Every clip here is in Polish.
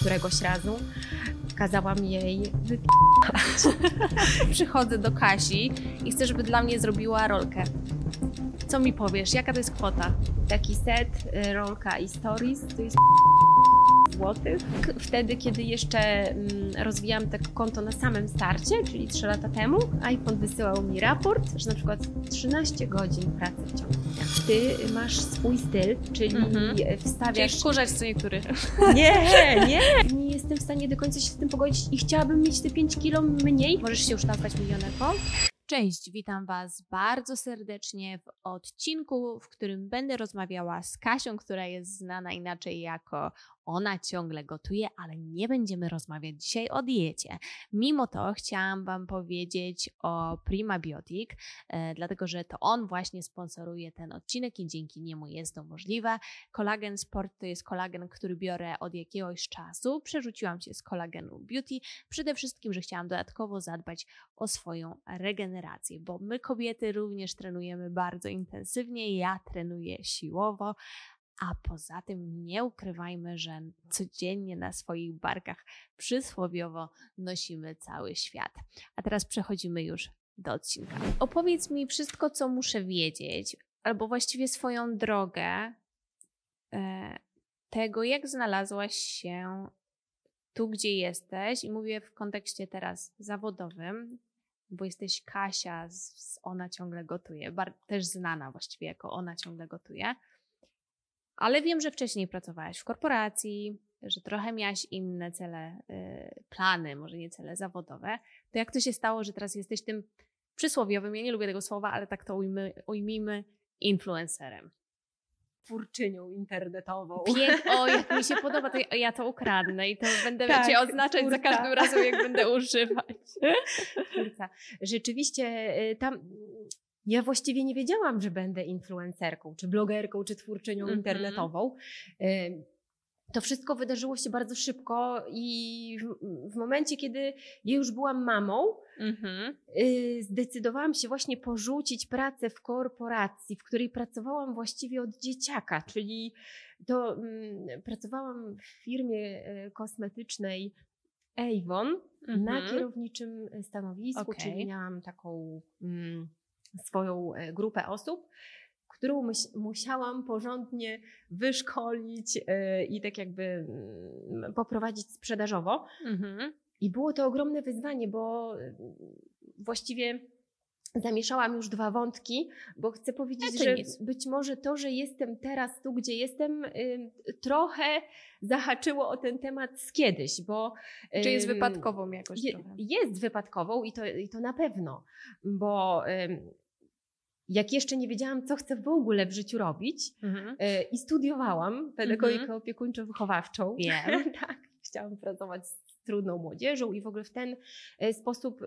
któregoś razu kazałam jej wypijać. Przychodzę do Kasi i chcę, żeby dla mnie zrobiła rolkę. Co mi powiesz? Jaka to jest kwota? Taki set, y, rolka i stories to jest Wtedy, kiedy jeszcze mm, rozwijałam tak konto na samym starcie, czyli 3 lata temu, iPhone wysyłał mi raport, że na przykład 13 godzin pracy w ciągu dnia. Ty masz swój styl, czyli Mhm. wstawiasz Wiesz, kurzać co niektórych. Nie, nie. Nie jestem w stanie do końca się z tym pogodzić i chciałabym mieć te 5 kilo mniej. Możesz się już nazwać milionerką? Cześć, witam Was bardzo serdecznie w odcinku, w którym będę rozmawiała z Kasią, która jest znana inaczej jako ona ciągle gotuje, ale nie będziemy rozmawiać dzisiaj o diecie. Mimo to chciałam Wam powiedzieć o Primabiotic, e, dlatego że to on właśnie sponsoruje ten odcinek i dzięki niemu jest to możliwe. Kolagen Sport to jest kolagen, który biorę od jakiegoś czasu. Przerzuciłam się z kolagenu Beauty, przede wszystkim, że chciałam dodatkowo zadbać o swoją regenerację, bo my kobiety również trenujemy bardzo intensywnie. Ja trenuję siłowo, a poza tym nie ukrywajmy, że codziennie na swoich barkach przysłowiowo nosimy cały świat. A teraz przechodzimy już do odcinka. Opowiedz mi wszystko, co muszę wiedzieć, albo właściwie swoją drogę e, tego, jak znalazłaś się tu, gdzie jesteś, i mówię w kontekście teraz zawodowym, bo jesteś Kasia z, Ona ciągle gotuje, bar, też znana właściwie jako Ona ciągle gotuje. Ale wiem, że wcześniej pracowałaś w korporacji, że trochę miałaś inne cele, y, plany, może nie cele zawodowe. To jak to się stało, że teraz jesteś tym przysłowiowym, ja nie lubię tego słowa, ale tak to ujmy, ujmijmy, influencerem. Twórczynią internetową. Pięk, o, jak mi się podoba, to ja, ja to ukradnę i to będę Tak, cię oznaczać za twórca. każdym razem, jak będę używać. Twórca. Rzeczywiście y, tam. Ja właściwie nie wiedziałam, że będę influencerką, czy blogerką, czy twórczynią Mhm. internetową. Y, To wszystko wydarzyło się bardzo szybko i w, w momencie, kiedy ja już byłam mamą, Mhm. y, zdecydowałam się właśnie porzucić pracę w korporacji, w której pracowałam właściwie od dzieciaka, czyli to mm, pracowałam w firmie y, kosmetycznej Avon na Mhm. kierowniczym stanowisku, Okej. czyli miałam taką mm, swoją e, grupę osób, którą musiałam porządnie wyszkolić e, i tak jakby mm, poprowadzić sprzedażowo. Mhm. I było to ogromne wyzwanie, bo y, właściwie zamieszałam już dwa wątki, bo chcę powiedzieć, że nic. być może to, że jestem teraz tu, gdzie jestem, trochę zahaczyło o ten temat z kiedyś, bo... Czy jest wypadkową jakoś je, jest wypadkową i to, i to na pewno, bo jak jeszcze nie wiedziałam, co chcę w ogóle w życiu robić Mhm. y, i studiowałam pedagogikę Mhm. opiekuńczo-wychowawczą, Wiem. tak, chciałam pracować z trudną młodzieżą i w ogóle w ten e, sposób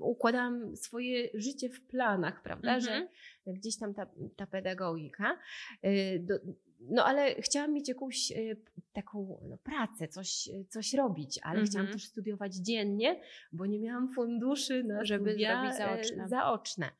układałam swoje życie w planach, prawda, Mhm. że gdzieś tam ta, ta pedagogika. y, Do, no ale chciałam mieć jakąś y, taką no, pracę, coś, coś robić, ale Mhm. chciałam też studiować dziennie, bo nie miałam funduszy na Żeby studia, zrobić e, zaoczne. zaoczne.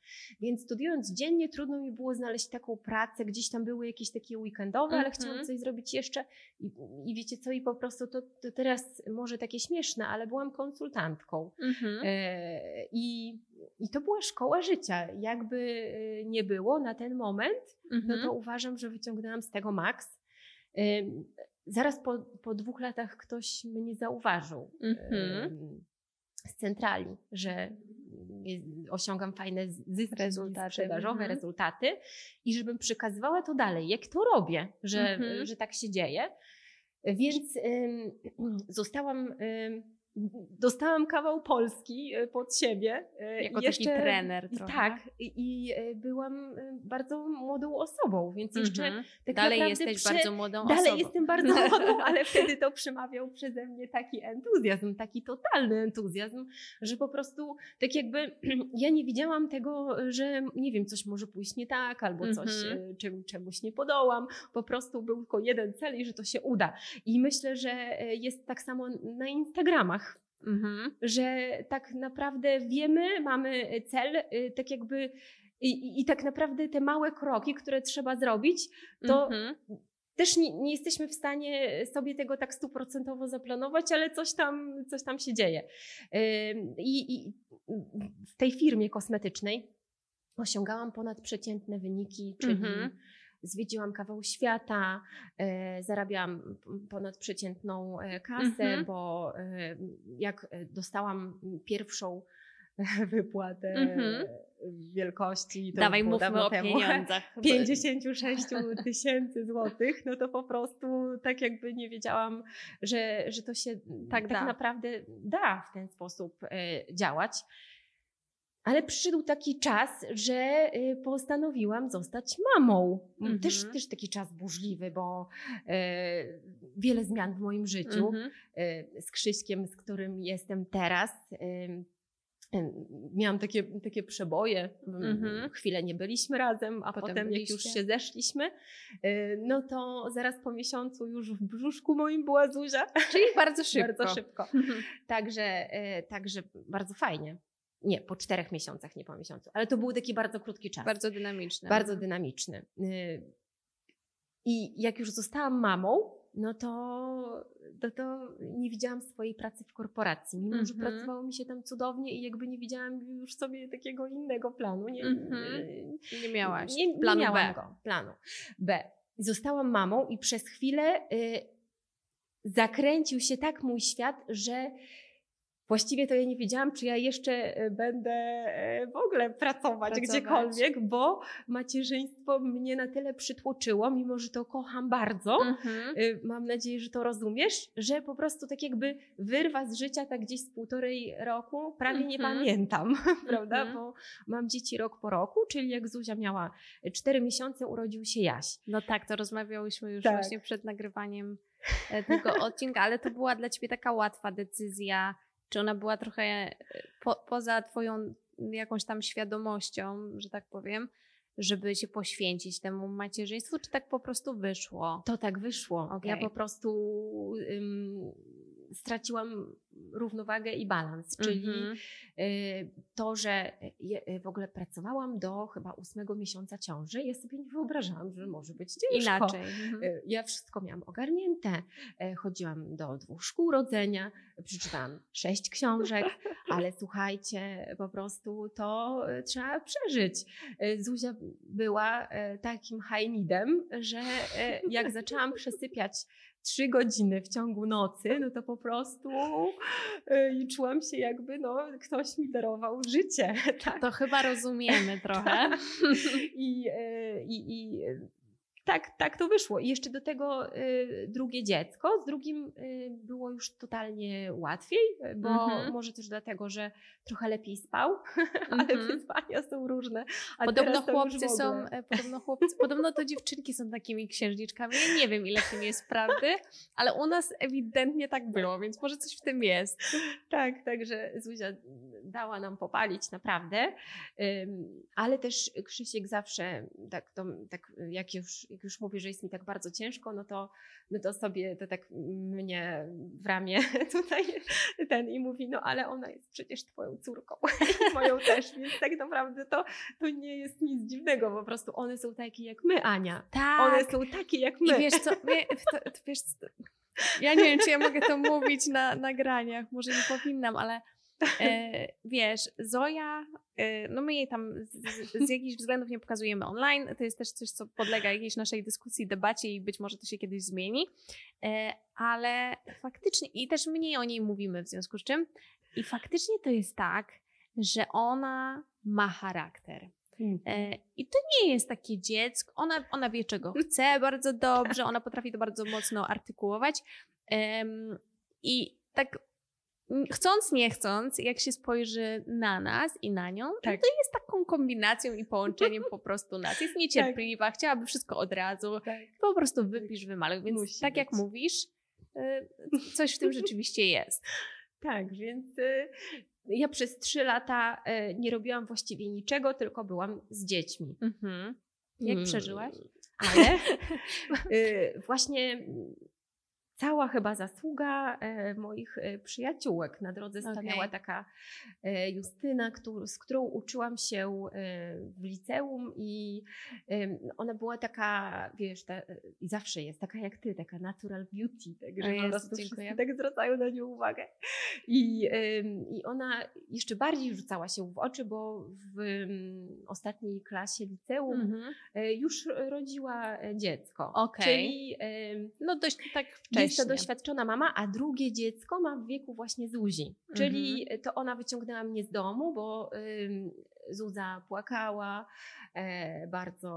Więc studiując dziennie trudno mi było znaleźć taką pracę, gdzieś tam były jakieś takie weekendowe, ale Mhm. chciałam coś zrobić jeszcze i, i wiecie co, i po prostu to, to teraz może takie śmieszne, ale byłam konsultantką. Mhm. E, I, I to była szkoła życia. Jakby e, nie było na ten moment, no Mhm. to uważam, że wyciągnęłam z tego maks. Zaraz po, po dwóch latach ktoś mnie zauważył Mhm. z centrali, że jest- osiągam fajne zyski Rezultaty, sprzedażowe, mhm. rezultaty i żebym przekazywała to dalej, jak to robię, że, Mhm. że tak się dzieje. Więc ym, zostałam, ym, dostałam kawał Polski y, pod siebie. y, Jako i taki trener trochę. Tak, i, y, byłam bardzo młodą osobą, więc jeszcze Mhm. tak Dalej jesteś bardzo młodą Dalej osobą. jestem bardzo młodą, ale wtedy to przemawiał przeze mnie taki entuzjazm, taki totalny entuzjazm, że po prostu tak jakby ja nie widziałam tego, że nie wiem, coś może pójść nie tak, albo coś Mhm. czym, czemuś nie podołam. Po prostu był tylko jeden cel i że to się uda. I myślę, że jest tak samo na Instagramach Mhm. że tak naprawdę wiemy, mamy cel, y, tak jakby i, i, tak naprawdę te małe kroki, które trzeba zrobić, to Mhm. też nie, nie, jesteśmy w stanie sobie tego tak stuprocentowo zaplanować, ale coś tam, coś tam się dzieje. I, I w tej firmie kosmetycznej osiągałam ponadprzeciętne wyniki, czyli mhm. Zwiedziłam kawał świata, e, zarabiałam ponadprzeciętną e, kasę, mhm. bo e, jak dostałam pierwszą wypłatę mhm. wielkości. To Dawaj, mówmy o temu, pieniądzach. 56 tysięcy złotych, no to po prostu tak jakby nie wiedziałam, że, że to się tak, tak naprawdę da w ten sposób działać. Ale przyszedł taki czas, że y, postanowiłam zostać mamą. Mm, też, też taki czas burzliwy, bo e, wiele zmian w moim życiu. Mhm. E, z Krzyśkiem, z którym jestem teraz, miałam takie, takie przeboje. Mhm. Chwilę nie byliśmy razem, a potem, potem jak już się zeszliśmy, e, no to zaraz po miesiącu już w brzuszku moim była Zuzia. Czyli bardzo szybko. bardzo szybko. Także, także bardzo fajnie. Nie, po czterech miesiącach, nie po miesiącu. Ale to był taki bardzo krótki czas. Bardzo dynamiczny. Bardzo dynamiczny. Y, I jak już zostałam mamą, no to, to, to nie widziałam swojej pracy w korporacji. Mimo, mm -hmm. że mhm. pracowało mi się tam cudownie i jakby nie widziałam już sobie takiego innego planu. Nie, mm -hmm. nie miałaś nie, planu nie miałam B. Go, planu B. Zostałam mamą i przez chwilę y, zakręcił się tak mój świat, że Właściwie to ja nie wiedziałam, czy ja jeszcze e, będę e, w ogóle pracować, pracować, gdziekolwiek, bo macierzyństwo mnie na tyle przytłoczyło, mimo że to kocham bardzo. Mhm. E, mam nadzieję, że to rozumiesz, że po prostu tak jakby wyrwa z życia tak gdzieś z półtorej roku prawie mhm. nie pamiętam, prawda? Mhm. Bo mam dzieci rok po roku, czyli jak Zuzia miała cztery miesiące, urodził się Jaś. No tak, to rozmawiałyśmy już tak. właśnie przed nagrywaniem tego odcinka, ale to była dla ciebie taka łatwa decyzja czy ona była trochę e, po, poza Twoją jakąś tam świadomością, że tak powiem, żeby się poświęcić temu macierzyństwu, czy tak po prostu wyszło? To tak wyszło. Okay. Ja po prostu um, straciłam równowagę i balans, czyli mm -hmm. to, że w ogóle pracowałam do chyba ósmego miesiąca ciąży, ja sobie nie wyobrażałam, że może być ciężko. Inaczej. Mm -hmm. Ja wszystko miałam ogarnięte, chodziłam do dwóch szkół rodzenia, przeczytałam sześć książek, ale słuchajcie, po prostu to trzeba przeżyć. Zuzia była takim hajnidem, że jak zaczęłam przesypiać trzy godziny w ciągu nocy, no to po prostu yy, czułam się jakby no, ktoś mi darował życie. Tak? To chyba rozumiemy trochę. I, yy, i, tak, tak to wyszło. I jeszcze do tego y, drugie dziecko. Z drugim y, było już totalnie łatwiej, bo mhm. może też dlatego, że trochę lepiej spał, ale mhm. wyzwania są różne. A podobno chłopcy są, e, podobno chłopcy, podobno to dziewczynki są takimi księżniczkami. Ja nie wiem, ile w tym jest prawdy, ale u nas ewidentnie tak było, więc może coś w tym jest. Tak, także Zuzia dała nam popalić naprawdę, ale też Krzysiek zawsze tak, to, tak jak już jak już mówię, że jest mi tak bardzo ciężko, no to, no to sobie to tak mnie w ramię tutaj ten i mówi, no ale ona jest przecież twoją córką moją też, więc tak naprawdę to, to nie jest nic dziwnego, po prostu one są takie jak my, Ania. Tak. One są takie jak my. I wiesz co, wiesz, ja nie wiem, czy ja mogę to mówić na nagraniach, może nie powinnam, ale E, wiesz, Zoja, e, no my jej tam z, z, jakichś względów nie pokazujemy online. To jest też coś, co podlega jakiejś naszej dyskusji, debacie i być może to się kiedyś zmieni. E, ale faktycznie, i też mniej o niej mówimy w związku z czym. I faktycznie to jest tak, że ona ma charakter. Mhm. I to nie jest takie dziecko. Ona, ona wie, czego chce bardzo dobrze, ona potrafi to bardzo mocno artykułować. I tak chcąc, nie chcąc, jak się spojrzy na nas i na nią, tak. to jest taką kombinacją i połączeniem po prostu nas. Jest niecierpliwa, tak. chciałaby wszystko od razu. Tak. Po prostu wypisz, wymaluj. Więc Musi tak być. jak mówisz, y, coś w tym rzeczywiście jest. Tak, więc y, ja przez trzy lata y, nie robiłam właściwie niczego, tylko byłam z dziećmi. Mhm. Jak hmm. przeżyłaś? Ale właśnie cała chyba zasługa e, moich e, przyjaciółek. Na drodze stanęła taka e, Justyna, z którą uczyłam się w liceum i ona była taka, wiesz, ta, i zawsze jest taka jak ty, taka natural beauty, także po prostu dziękuję. tak zwracają na nią uwagę. I, I ona jeszcze bardziej rzucała się w oczy, bo w ostatniej klasie liceum Mhm. e, już rodziła dziecko. Okej. Czyli No dość tak wcześnie. Jest to doświadczona mama, a drugie dziecko ma w wieku właśnie Zuzi. Czyli to ona wyciągnęła mnie z domu, bo Zuza płakała e, bardzo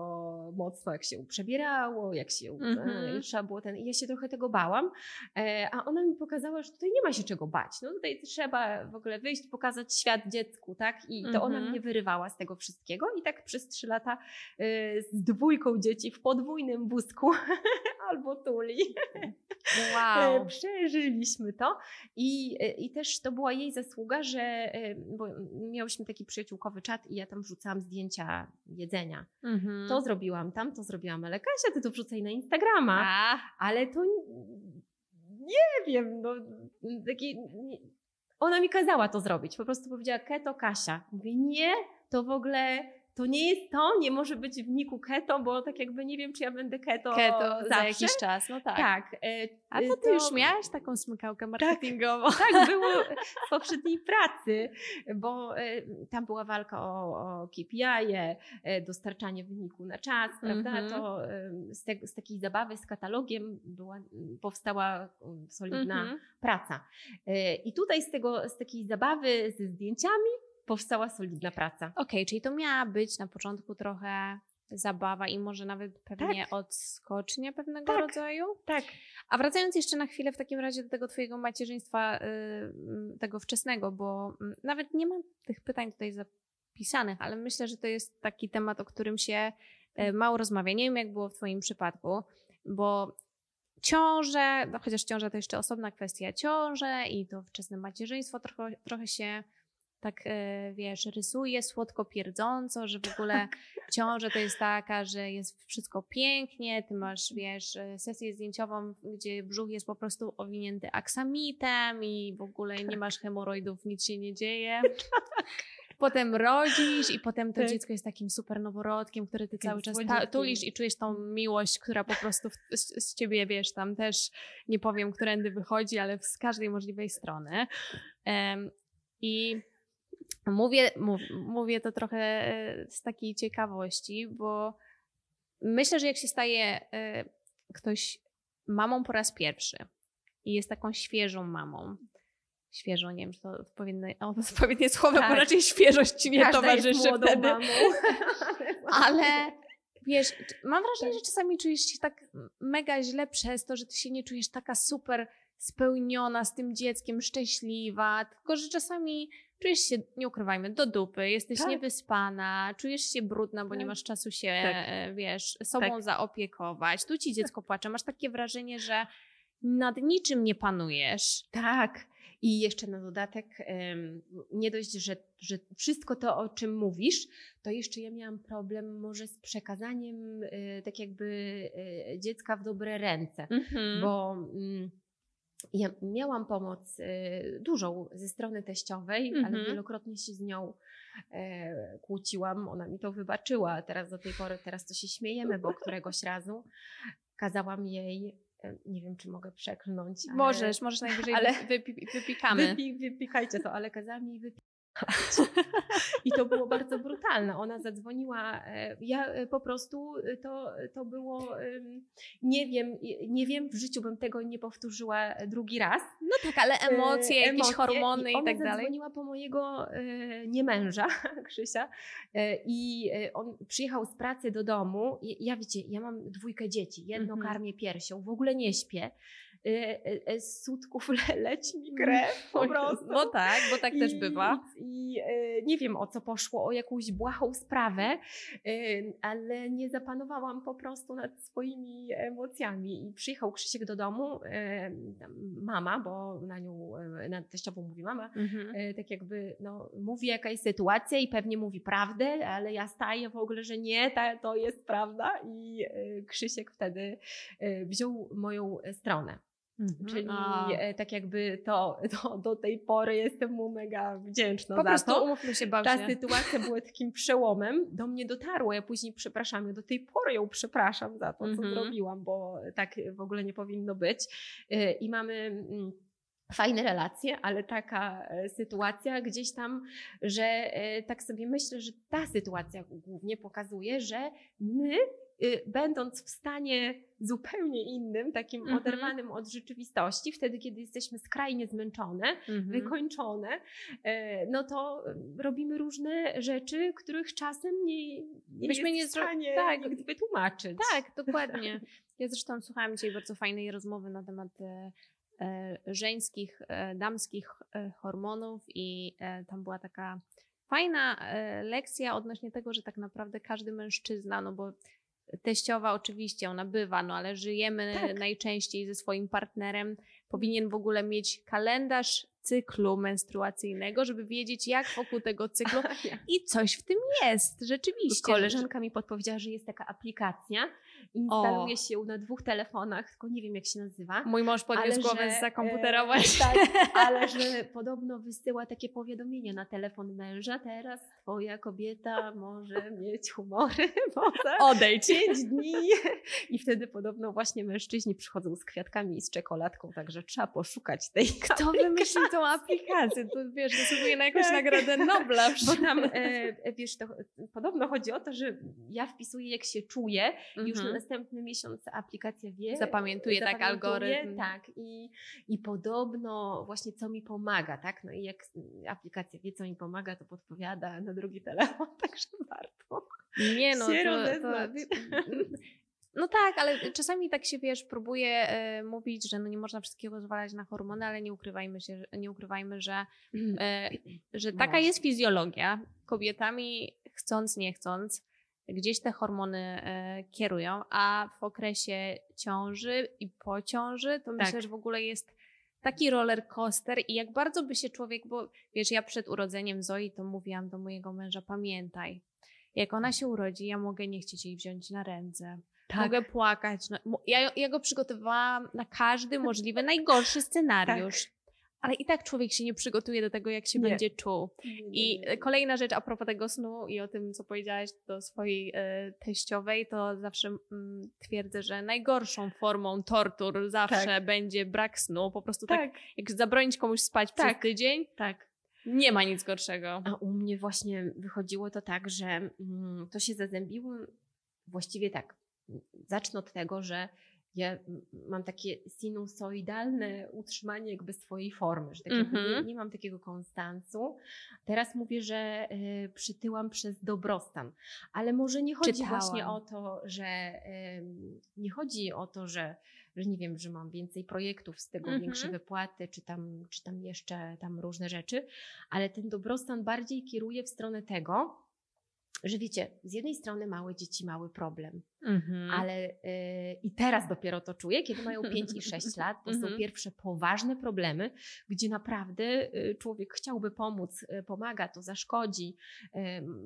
mocno, jak się przebierało, jak się Mhm. e, trzeba było ten. I ja się trochę tego bałam, e, a ona mi pokazała, że tutaj nie ma się czego bać. No tutaj trzeba w ogóle wyjść, pokazać świat dziecku, tak? I to ona Mhm. mnie wyrywała z tego wszystkiego. I tak przez trzy lata e, z dwójką dzieci w podwójnym wózku albo tuli. Wow. E, Przeżyliśmy to i, e, i też to była jej zasługa, że bo miałyśmy taki przyjaciółkowy czat i ja tam wrzucałam zdjęcia jedzenia. Mhm. To zrobiłam tam, to zrobiłam, ale Kasia, ty to wrzucaj na Instagrama. A, Ale to nie wiem, no taki, ona mi kazała to zrobić. Po prostu powiedziała keto Kasia. Mówię, nie, to w ogóle to nie jest to, nie może być w niku keto, bo tak jakby nie wiem, czy ja będę keto, keto zawsze. za jakiś czas, no tak. Tak. e, A to ty już miałaś taką smykałkę marketingową. tak, było w poprzedniej pracy, bo e, tam była walka o, o KPI, e, dostarczanie wyniku na czas, prawda? Mhm. To e, z, te, z takiej zabawy z katalogiem była, powstała e, solidna Mhm. praca. E, I tutaj z, tego, z takiej zabawy ze zdjęciami powstała solidna praca. Okej, czyli to miała być na początku trochę zabawa i może nawet pewnie odskocznia pewnego Tak. rodzaju. Tak. A wracając jeszcze na chwilę w takim razie do tego twojego macierzyństwa, y, mm, tego wczesnego, bo mm, nawet nie mam tych pytań tutaj zapisanych, ale myślę, że to jest taki temat, o którym się y, mało rozmawia. Nie wiem, jak było w twoim przypadku, bo ciąże, no chociaż ciąża to jeszcze osobna kwestia, ciąże i to wczesne macierzyństwo trochę, trochę się tak, y, wiesz, rysuje słodko pierdząco, że w ogóle ciąża to jest taka, że jest wszystko pięknie, ty masz, wiesz, y, sesję zdjęciową, gdzie brzuch jest po prostu owinięty aksamitem i w ogóle nie masz hemoroidów, nic się nie dzieje. Potem rodzisz i potem to Tak. dziecko jest takim super noworodkiem, który ty cały czas ta- tulisz i czujesz tą miłość, która po prostu w, z, z ciebie, wiesz, tam też nie powiem, którędy wychodzi, ale z każdej możliwej strony. Em, I mówię, mów, mówię to trochę e, z takiej ciekawości, bo myślę, że jak się staje e, ktoś mamą po raz pierwszy i jest taką świeżą mamą, świeżą, nie wiem, czy to odpowiednie, o, odpowiednie słowo, Tak. bo raczej świeżość ci nie Każda towarzyszy wtedy. mamą. Ale wiesz, mam wrażenie, że czasami czujesz się tak mega źle przez to, że ty się nie czujesz taka super spełniona z tym dzieckiem, szczęśliwa, tylko że czasami czujesz się, nie ukrywajmy, do dupy, jesteś Tak. niewyspana, czujesz się brudna, bo nie Tak. masz czasu się, Tak. e, wiesz, sobą Tak. zaopiekować. Tu ci dziecko płacze, masz takie wrażenie, że nad niczym nie panujesz. Tak. I jeszcze na dodatek, nie dość, że, że wszystko to, o czym mówisz, to jeszcze ja miałam problem może z przekazaniem e, tak jakby e, dziecka w dobre ręce. Mhm. Bo mm, ja miałam pomoc e, dużą ze strony teściowej, ale Mhm. wielokrotnie się z nią e, kłóciłam. Ona mi to wybaczyła. Teraz do tej pory, teraz to się śmiejemy, bo któregoś razu kazałam jej, e, nie wiem czy mogę przeklnąć. ale- Możesz, możesz najwyżej ale- wypi- wypikamy. Wypi, wypikajcie to, ale kazałam jej wypikać. I to było bardzo brutalne. Ona zadzwoniła. e, Ja e, po prostu e, to, to było. Nie wiem, nie wiem, w życiu bym tego nie powtórzyła drugi raz. No tak, ale emocje, jakieś emocje. hormony i, ona tak dalej. zadzwoniła po mojego niemęża, Krzysia, i on przyjechał z pracy do domu. I ja wiecie, ja mam dwójkę dzieci, jedno Mhm. karmię piersią, w ogóle nie śpię. E, e, e, Z sutków le, leci mi krew po prostu. No tak, bo tak też I- bywa. I nie wiem o co poszło, o jakąś błahą sprawę, ale nie zapanowałam po prostu nad swoimi emocjami. I przyjechał Krzysiek do domu, mama, bo na nią, na teściową mówi mama, Mhm. tak jakby no, mówi jaka jest sytuacja i pewnie mówi prawdę, ale ja staję w ogóle, że nie, ta, to jest prawda i Krzysiek wtedy wziął moją stronę. Mhm. Czyli A. e, tak jakby to, to do tej pory jestem mu mega wdzięczna Po za prostu to. umówmy się, bał Ta sytuacja była takim przełomem. Do mnie dotarło. Ja później przepraszam ją. Do tej pory ją przepraszam za to, co Mhm. zrobiłam, bo tak w ogóle nie powinno być. E, I mamy mm, fajne relacje, ale taka e, sytuacja gdzieś tam, że tak sobie myślę, że ta sytuacja głównie pokazuje, że my, będąc w stanie zupełnie innym, takim Mhm. oderwanym od rzeczywistości, wtedy, kiedy jesteśmy skrajnie zmęczone, Mhm. wykończone, e, no to robimy różne rzeczy, których czasem nie, nie jest nie w stanie tak. nikt wytłumaczyć. Tak, dokładnie. Ja zresztą słuchałam dzisiaj bardzo fajnej rozmowy na temat e, e, żeńskich, damskich hormonów i tam była taka fajna lekcja odnośnie tego, że tak naprawdę każdy mężczyzna, no bo teściowa oczywiście ona bywa, no ale żyjemy Tak. najczęściej ze swoim partnerem, powinien w ogóle mieć kalendarz cyklu menstruacyjnego, żeby wiedzieć jak wokół tego cyklu i coś w tym jest, rzeczywiście. Koleżanka mi podpowiedziała, że jest taka aplikacja, instaluje się ją na dwóch telefonach, tylko nie wiem jak się nazywa. Mój mąż podniósł głowę że, za komputera właśnie. Tak, ale że podobno wysyła takie powiadomienia na telefon męża. Teraz twoja kobieta może mieć humory poza Odejdź. pięć dni. I wtedy podobno właśnie mężczyźni przychodzą z kwiatkami i z czekoladką, także trzeba poszukać tej Kto wymyślił tą aplikację? To wiesz, zasługuje na jakąś Tak. nagrodę Nobla. Bo tam, e, wiesz, to podobno chodzi o to, że ja wpisuję jak się czuję i już Mhm. Następny miesiąc aplikacja wie. Zapamiętuje, tak, algorytm. Tak, i, i podobno właśnie co mi pomaga, tak? No i jak aplikacja wie, co mi pomaga, to podpowiada na drugi telefon, także warto. Nie no, się to, to, no tak, ale czasami tak się, wiesz, próbuje e, mówić, że no nie można wszystkiego zwalać na hormony, ale nie ukrywajmy się, że- nie ukrywajmy, że, e, że taka No. jest fizjologia. Kobietami chcąc, nie chcąc, gdzieś te hormony e, kierują, a w okresie ciąży i po ciąży to myślę, Tak. że w ogóle jest taki roller coaster i jak bardzo by się człowiek, bo wiesz, ja przed urodzeniem Zoi to mówiłam do mojego męża, pamiętaj, jak ona się urodzi, ja mogę nie chcieć jej wziąć na ręce. Tak. Mogę płakać. No, ja, ja go przygotowałam na każdy możliwy, najgorszy scenariusz. Ale i tak człowiek się nie przygotuje do tego, jak się Nie. będzie czuł. Nie, nie, I kolejna rzecz a propos tego snu i o tym, co powiedziałaś do swojej e, teściowej, to zawsze mm, twierdzę, że najgorszą formą tortur zawsze Tak. będzie brak snu. Po prostu tak, Tak, jak zabronić komuś spać Tak. przez tydzień, tak. nie ma nic gorszego. A u mnie właśnie wychodziło to tak, że mm, to się zazębiło właściwie tak. Zacznę od tego, że ja mm, mam takie sinusoidalne utrzymanie jakby swojej formy, że tak jakby Mhm. nie, nie mam takiego konstansu. Teraz mówię, że y, przytyłam przez dobrostan, ale może nie chodzi Czytałam. właśnie o to, że ym, nie chodzi o to, że, że nie wiem, że mam więcej projektów, z tego Mhm. większe wypłaty, czy tam, czy tam jeszcze tam różne rzeczy, ale ten dobrostan bardziej kieruje w stronę tego, że wiecie, z jednej strony małe dzieci, mały problem, Mhm. ale y, i teraz dopiero to czuję, kiedy mają 5 i 6 lat, to są Mhm. pierwsze poważne problemy, gdzie naprawdę y, człowiek chciałby pomóc, y, pomaga, to zaszkodzi, y,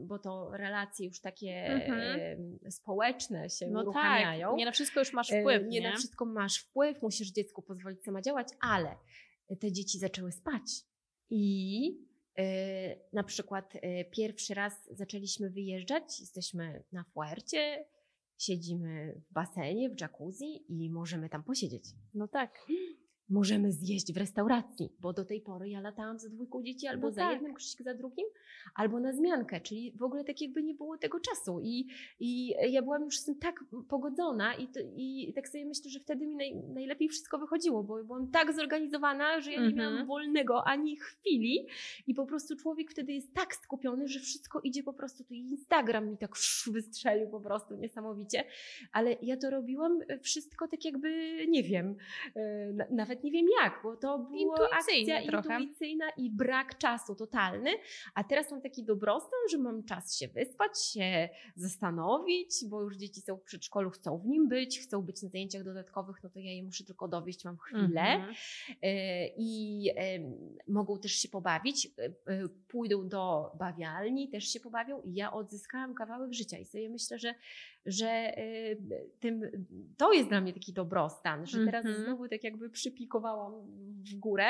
bo to relacje już takie Mhm. y, społeczne się no tak, uruchamiają. nie na wszystko już masz E, wpływ, nie, nie? na wszystko masz wpływ, musisz dziecku pozwolić sama działać, ale te dzieci zaczęły spać i na przykład e, pierwszy raz zaczęliśmy wyjeżdżać, jesteśmy na Fuercie, siedzimy w basenie, w jacuzzi i możemy tam posiedzieć. No tak. Możemy zjeść w restauracji, bo do tej pory ja latałam za dwójką dzieci albo No za tak. jednym, Krzysiek za drugim, albo na zmiankę, czyli w ogóle tak jakby nie było tego czasu i, i ja byłam już z tym tak pogodzona i, to, i tak sobie myślę, że wtedy mi naj, najlepiej wszystko wychodziło, bo byłam tak zorganizowana, że ja nie Mhm. miałam wolnego ani chwili i po prostu człowiek wtedy jest tak skupiony, że wszystko idzie po prostu, tu Instagram mi tak wystrzelił po prostu niesamowicie, ale ja to robiłam e, wszystko tak jakby, nie wiem, e, na- nawet nawet nie wiem jak, bo to była akcja trochę. intuicyjna i brak czasu totalny, a teraz mam taki dobrostan, że mam czas się wyspać, się zastanowić, bo już dzieci są w przedszkolu, chcą w nim być, chcą być na zajęciach dodatkowych, no to ja je muszę tylko dowieść, mam chwilę Mhm. e, i mogą też się pobawić, e, e, pójdą do bawialni, też się pobawią i ja odzyskałam kawałek życia i sobie myślę, że, że e, tym, to jest dla mnie taki dobrostan, że teraz Mhm. znowu tak jakby przypikowałam w górę,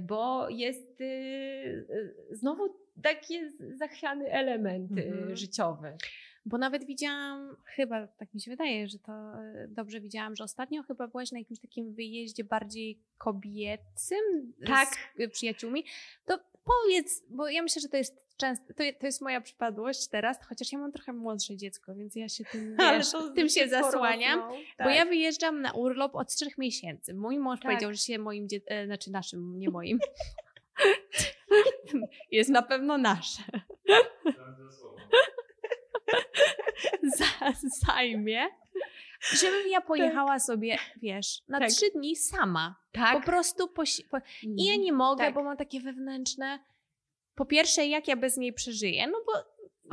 bo jest e, e, znowu taki zachwiany element e, Mhm. życiowy. Bo nawet widziałam, chyba tak mi się wydaje, że to dobrze widziałam, że ostatnio chyba byłaś na jakimś takim wyjeździe bardziej kobiecym Tak. z przyjaciółmi. To powiedz, bo ja myślę, że to jest często, to, to jest moja przypadłość teraz, chociaż ja mam trochę młodsze dziecko, więc ja się tym, wiesz, tym się zasłaniam. rosną. Bo Tak. ja wyjeżdżam na urlop od trzech miesięcy. Mój mąż Tak. powiedział, że się moim dzieckiem, znaczy naszym, nie moim. jest na pewno nasze. za, zajmie, żebym ja pojechała sobie, wiesz, na Tak. trzy dni sama. tak. Po prostu posi- po... I ja nie mogę, Tak. bo mam takie wewnętrzne. Po pierwsze, jak ja bez niej przeżyję? No bo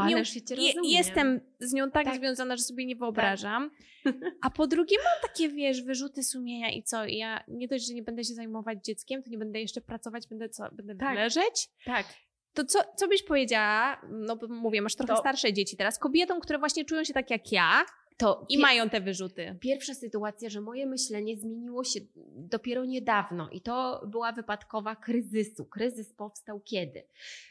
nie, je, jestem z nią tak, Tak. związana, że sobie nie wyobrażam. A po drugie, mam takie, wiesz, wyrzuty sumienia i co? I Ja nie dość, że nie będę się zajmować dzieckiem, to nie będę jeszcze pracować, będę co? Będę Tak. leżeć? Tak. To co, co byś powiedziała, no bo mówię, masz trochę To- starsze dzieci teraz, kobietom, które właśnie czują się tak jak ja To i mają te wyrzuty. Pierwsza sytuacja, że moje myślenie zmieniło się dopiero niedawno i to była wypadkowa kryzysu. Kryzys powstał kiedy?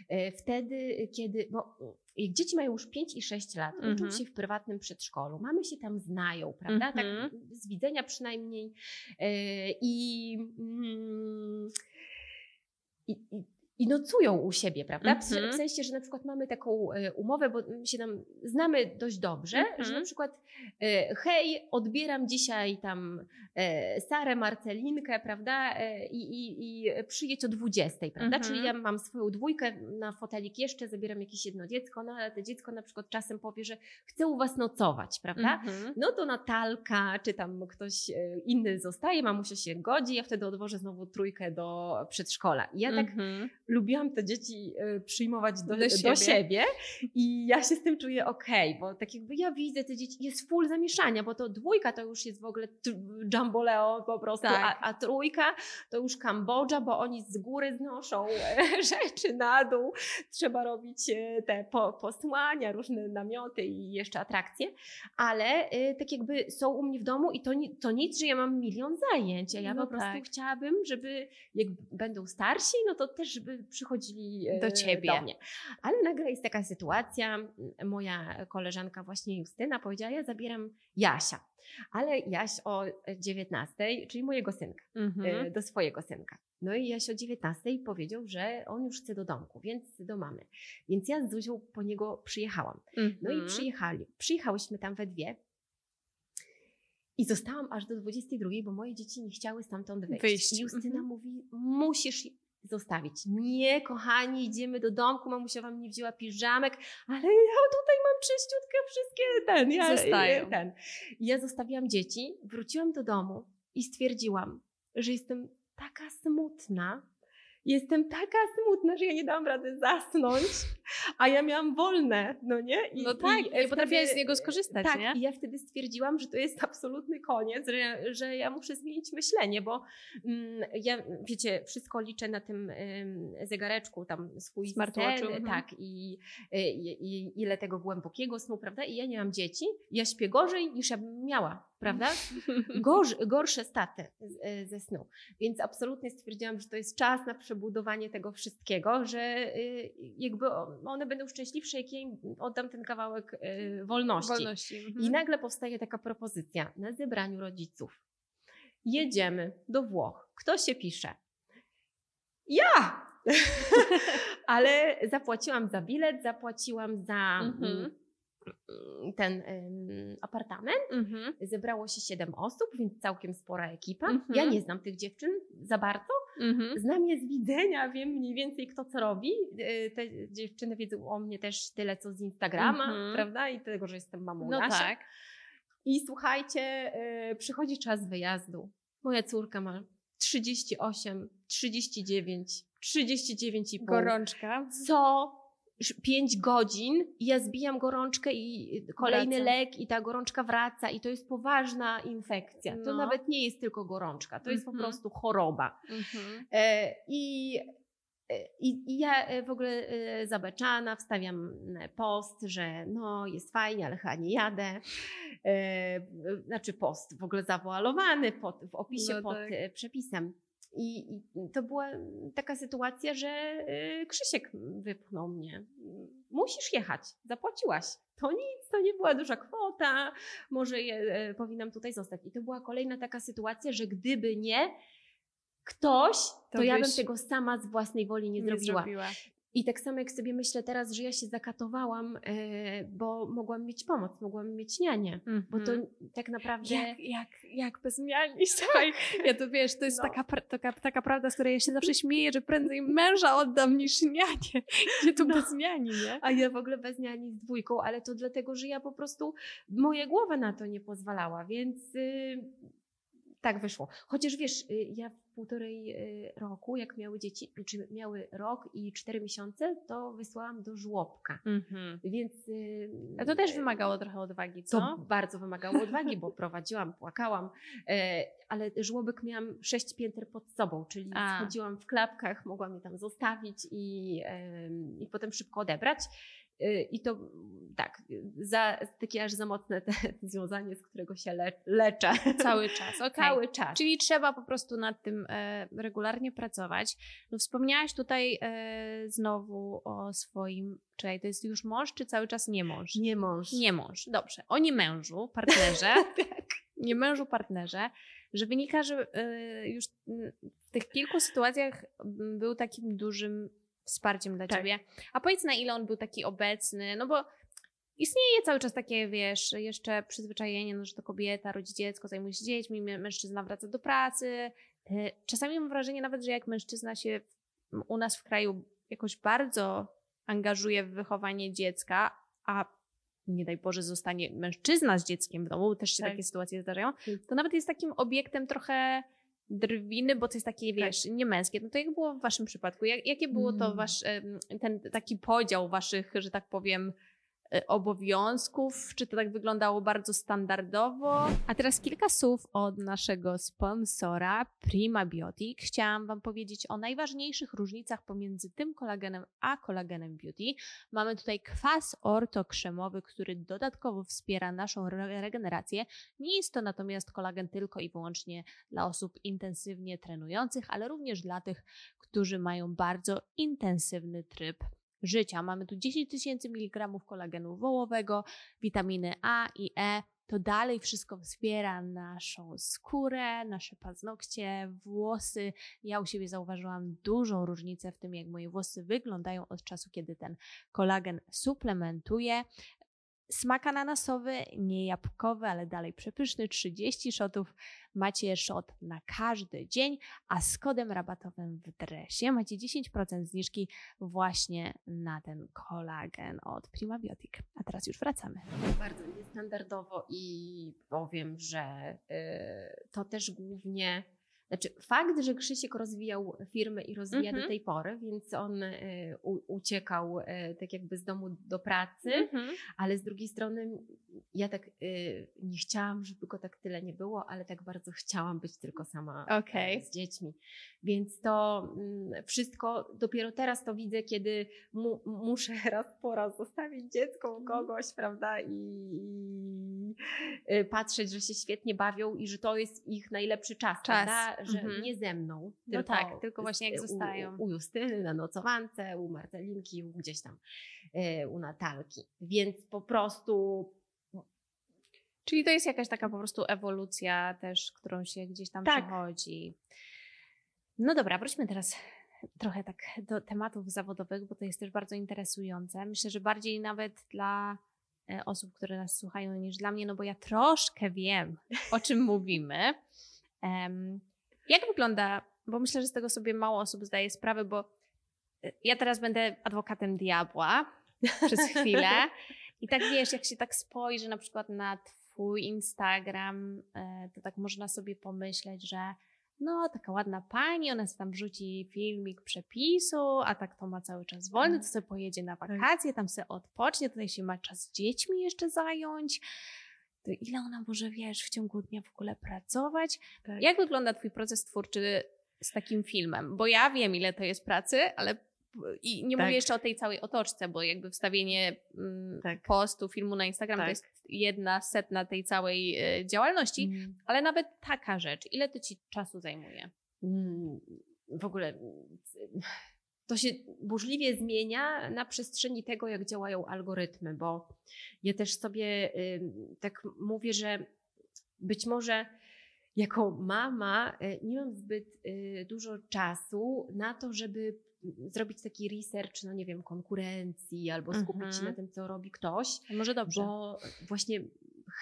E, Wtedy, kiedy, bo jak dzieci mają już 5 i 6 lat, Mhm. uczą się w prywatnym przedszkolu, mamy się tam znają, prawda? Mhm. Tak z widzenia przynajmniej. E, I, mm, i, i i nocują u siebie, prawda? W, Mhm. w sensie, że na przykład mamy taką e, umowę, bo my się tam znamy dość dobrze, Mhm. że na przykład e, hej, odbieram dzisiaj tam e, Sarę, Marcelinkę, prawda? I, i, i przyjedź o 20, prawda? Mhm. Czyli ja mam swoją dwójkę na fotelik jeszcze, zabieram jakieś jedno dziecko, no ale to dziecko na przykład czasem powie, że chce u was nocować, prawda? Mhm. No to Natalka, czy tam ktoś inny zostaje, mamusia się godzi, ja wtedy odwożę znowu trójkę do przedszkola. I ja tak Mhm. Lubiłam te dzieci e, przyjmować do, Do do, siebie. siebie. i ja się z tym czuję okej, bo tak jakby ja widzę te dzieci, jest full zamieszania, bo to dwójka to już jest w ogóle jamboleo po prostu, Tak. a, a trójka to już Kambodża, bo oni z góry znoszą e, rzeczy na dół, trzeba robić e, te po, posłania, różne namioty i jeszcze atrakcje, ale tak jakby są u mnie w domu i to, to nic, że ja mam milion zajęć, a ja No po prostu tak. chciałabym, żeby jak będą starsi, no to też żeby przychodzili e, Do ciebie. Do mnie. Ale nagle jest taka sytuacja, moja koleżanka właśnie Justyna powiedziała, ja zabieram Jasia. Ale Jaś o 19, czyli mojego synka, e, Mhm. do swojego synka. No i Jaś o 19 powiedział, że on już chce do domku, więc do mamy. Więc ja z Zuzią po niego przyjechałam. No i Mhm. przyjechali. Przyjechałyśmy tam we dwie. I zostałam aż do 22, bo moje dzieci nie chciały stamtąd wyjść. Wyjść, I Justyna mhm. mówi, musisz zostawić. Nie, kochani, idziemy do domku, mamusia wam nie wzięła piżamek, ale ja tutaj mam czyściutkie wszystkie ten, ja, Zostają. ten. Ja zostawiłam dzieci, wróciłam do domu i stwierdziłam, że jestem taka smutna, Jestem taka smutna, że ja nie dałam rady zasnąć, a ja miałam wolne, no nie? I, No tak, i nie potrafiłaś z niego skorzystać, tak, nie? i ja wtedy stwierdziłam, że to jest absolutny koniec, że, że ja muszę zmienić myślenie, bo mm, ja, wiecie, wszystko liczę na tym ym, zegareczku, tam swój Smartwatchu, sen, mhm. tak, i, i, i ile tego głębokiego snu, prawda? I ja nie mam dzieci, ja śpię gorzej niż ja bym miała, prawda? Gorz, gorsze staty z- ze snu. Więc absolutnie stwierdziłam, że to jest czas na przebudowanie tego wszystkiego, że y, jakby one będą szczęśliwsze, jak ja im oddam ten kawałek y, wolności. Wolności. mhm. I nagle powstaje taka propozycja na zebraniu rodziców. Jedziemy do Włoch. Kto się pisze? Ja! Ale zapłaciłam za bilet, zapłaciłam za Mhm. Mm, ten ym, apartament. Mhm. Zebrało się siedem osób, więc całkiem spora ekipa. Mhm. Ja nie znam tych dziewczyn za bardzo. Mhm. Znam je z widzenia, wiem mniej więcej kto co robi. Yy, Te dziewczyny wiedzą o mnie też tyle co z Instagrama, Mhm. prawda? I tego, że jestem mamą No Jasia. tak. I słuchajcie, yy, przychodzi czas wyjazdu. Moja córka ma 38, 39, 39,5. Gorączka. Co 5 godzin i ja zbijam gorączkę i kolejny Wraca. lek i ta gorączka wraca i to jest poważna infekcja. To No. nawet nie jest tylko gorączka, to jest po Mhm. prostu choroba. Mhm. E, I, i, I ja e, w ogóle e, zabeczana wstawiam post, że no jest fajnie, ale chyba nie jadę. E, Znaczy post w ogóle zawoalowany pod, w opisie No pod tak. e, przepisem. I, I to była taka sytuacja, że e, Krzysiek wypchnął mnie. Musisz jechać, zapłaciłaś. To nic, to nie była duża kwota, może je, e, powinnam tutaj zostać. I to była kolejna taka sytuacja, że gdyby nie ktoś, to, To ja bym tego sama z własnej woli nie, zrobiła. zrobiła. I tak samo jak sobie myślę teraz, że ja się zakatowałam, e, bo mogłam mieć pomoc, mogłam mieć nianię. Bo to Mhm. tak naprawdę... Jak, jak, jak bez miani, słuchaj, ja to wiesz, to jest No. taka, taka, taka prawda, z której ja się zawsze śmieję, że prędzej męża oddam niż nianie. Gdzie tu No. bez niani, nie? A ja w ogóle bez niani z dwójką, ale to dlatego, że ja po prostu, moja głowa na to nie pozwalała, więc y, tak wyszło. Chociaż wiesz, y, ja w półtorej y, roku, jak miały dzieci, czy miały rok i cztery miesiące, to wysłałam do żłobka. Więc. y, A to też wymagało trochę odwagi, co? To bardzo wymagało odwagi, bo prowadziłam, płakałam, e, ale żłobek miałam sześć pięter pod sobą, czyli A. schodziłam w klapkach, mogłam je tam zostawić i, i potem szybko odebrać. E, I to mm, tak, za, takie aż za mocne te związanie, z którego się le, leczę. Cały czas, okej. Cały czas. Czyli trzeba po prostu nad tym e, regularnie pracować. No wspomniałaś tutaj e, znowu o swoim, czekaj, to jest już mąż, czy cały czas nie mąż? Nie mąż. Nie mąż, dobrze. O nie mężu, partnerze, tak. nie mężu, partnerze, że wynika, że e, już mm, w tych kilku sytuacjach mm, był takim dużym wsparciem dla Tak. ciebie. A powiedz, na ile on był taki obecny, no bo istnieje cały czas takie, wiesz, jeszcze przyzwyczajenie, no, że to kobieta rodzi dziecko, zajmuje się dziećmi, mę- mężczyzna wraca do pracy. E, Czasami mam wrażenie nawet, że jak mężczyzna się u nas w kraju jakoś bardzo angażuje w wychowanie dziecka, a nie daj Boże zostanie mężczyzna z dzieckiem w domu, też się Tak. takie sytuacje zdarzają, to nawet jest takim obiektem trochę drwiny, bo to jest takie, wiesz, niemęskie. No to jak było w waszym przypadku? Jak, jakie było to Mm. wasz, ten taki podział waszych, że tak powiem, obowiązków? Czy to tak wyglądało bardzo standardowo? A teraz kilka słów od naszego sponsora Prima Biotic. Chciałam Wam powiedzieć o najważniejszych różnicach pomiędzy tym kolagenem a kolagenem Beauty. Mamy tutaj kwas ortokrzemowy, który dodatkowo wspiera naszą re- regenerację. Nie jest to natomiast kolagen tylko i wyłącznie dla osób intensywnie trenujących, ale również dla tych, którzy mają bardzo intensywny tryb życia. Mamy tu 10 tysięcy miligramów kolagenu wołowego, witaminy A i E. To dalej wszystko wspiera naszą skórę, nasze paznokcie, włosy. Ja u siebie zauważyłam dużą różnicę w tym, jak moje włosy wyglądają od czasu, kiedy ten kolagen suplementuję. Smak ananasowy, nie jabłkowy, ale dalej przepyszny. 30 shotów macie shot na każdy dzień, a z kodem rabatowym w dresie macie 10% zniżki właśnie na ten kolagen od Primabiotic. A teraz już wracamy. bardzo niestandardowo i powiem, że y, to też głównie, znaczy fakt, że Krzysiek rozwijał firmę i rozwija Mhm. do tej pory, więc on y, u, uciekał y, tak jakby z domu do pracy, Mhm. ale z drugiej strony ja tak y, nie chciałam, żeby go tak tyle nie było, ale tak bardzo chciałam być tylko sama e, z dziećmi. Więc to mm, wszystko dopiero teraz to widzę, kiedy mu, muszę raz po raz zostawić dziecko Mhm. u kogoś, prawda? I, i y, patrzeć, że się świetnie bawią i że to jest ich najlepszy czas, Czas. prawda? Że Mhm. nie ze mną. No tak, tylko właśnie jak u- zostają. U, u Justyny na nocowance, u Marcelinki, u gdzieś tam, y, u Natalki. Więc po prostu Czyli to jest jakaś taka po prostu ewolucja też, którą się gdzieś tam Tak. przechodzi. No dobra, wróćmy teraz trochę tak do tematów zawodowych, bo to jest też bardzo interesujące. Myślę, że bardziej nawet dla e, osób, które nas słuchają, niż dla mnie, no bo ja troszkę wiem, o czym mówimy. Em, jak wygląda, bo myślę, że z tego sobie mało osób zdaje sprawę, bo e, ja teraz będę adwokatem diabła przez chwilę. I tak wiesz, jak się tak spojrzy na przykład na Twój Instagram, e, to tak można sobie pomyśleć, że no taka ładna pani, ona sobie tam wrzuci filmik przepisu, a tak to ma cały czas wolny, to sobie pojedzie na Tak. wakacje, tam sobie odpocznie, tutaj się ma czas z dziećmi jeszcze zająć. To ile ona może, wiesz, w ciągu dnia w ogóle pracować? Tak. Jak wygląda twój proces twórczy z takim filmem? Bo ja wiem, ile to jest pracy, ale i nie Tak. mówię jeszcze o tej całej otoczce, bo jakby wstawienie mm, Tak. postu, filmu na Instagram to Tak. jest jedna setna tej całej e, działalności, Mm. ale nawet taka rzecz, ile to ci czasu zajmuje? Mm, w ogóle to się burzliwie zmienia na przestrzeni tego, jak działają algorytmy, bo ja też sobie tak mówię, że być może jako mama y, nie mam zbyt y, dużo czasu na to, żeby zrobić taki research, no nie wiem, konkurencji albo skupić się Mhm. na tym, co robi ktoś. Może dobrze. Bo właśnie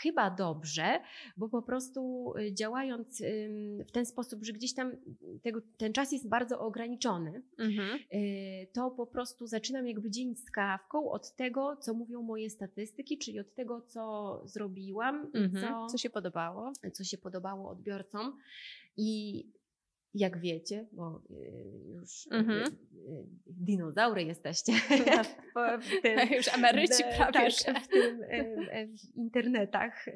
chyba dobrze, bo po prostu y, działając w ten sposób, że gdzieś tam tego, ten czas jest bardzo ograniczony, Mhm. y, to po prostu zaczynam jakby dzień z kawką od tego, co mówią moje statystyki, czyli od tego, co zrobiłam, Mhm. co, Co się podobało? co się podobało odbiorcom. I jak wiecie, bo y, już Mhm. y, y, dinozaury jesteście w tym, Już emeryci prawie, tak, w, tym, e, w internetach,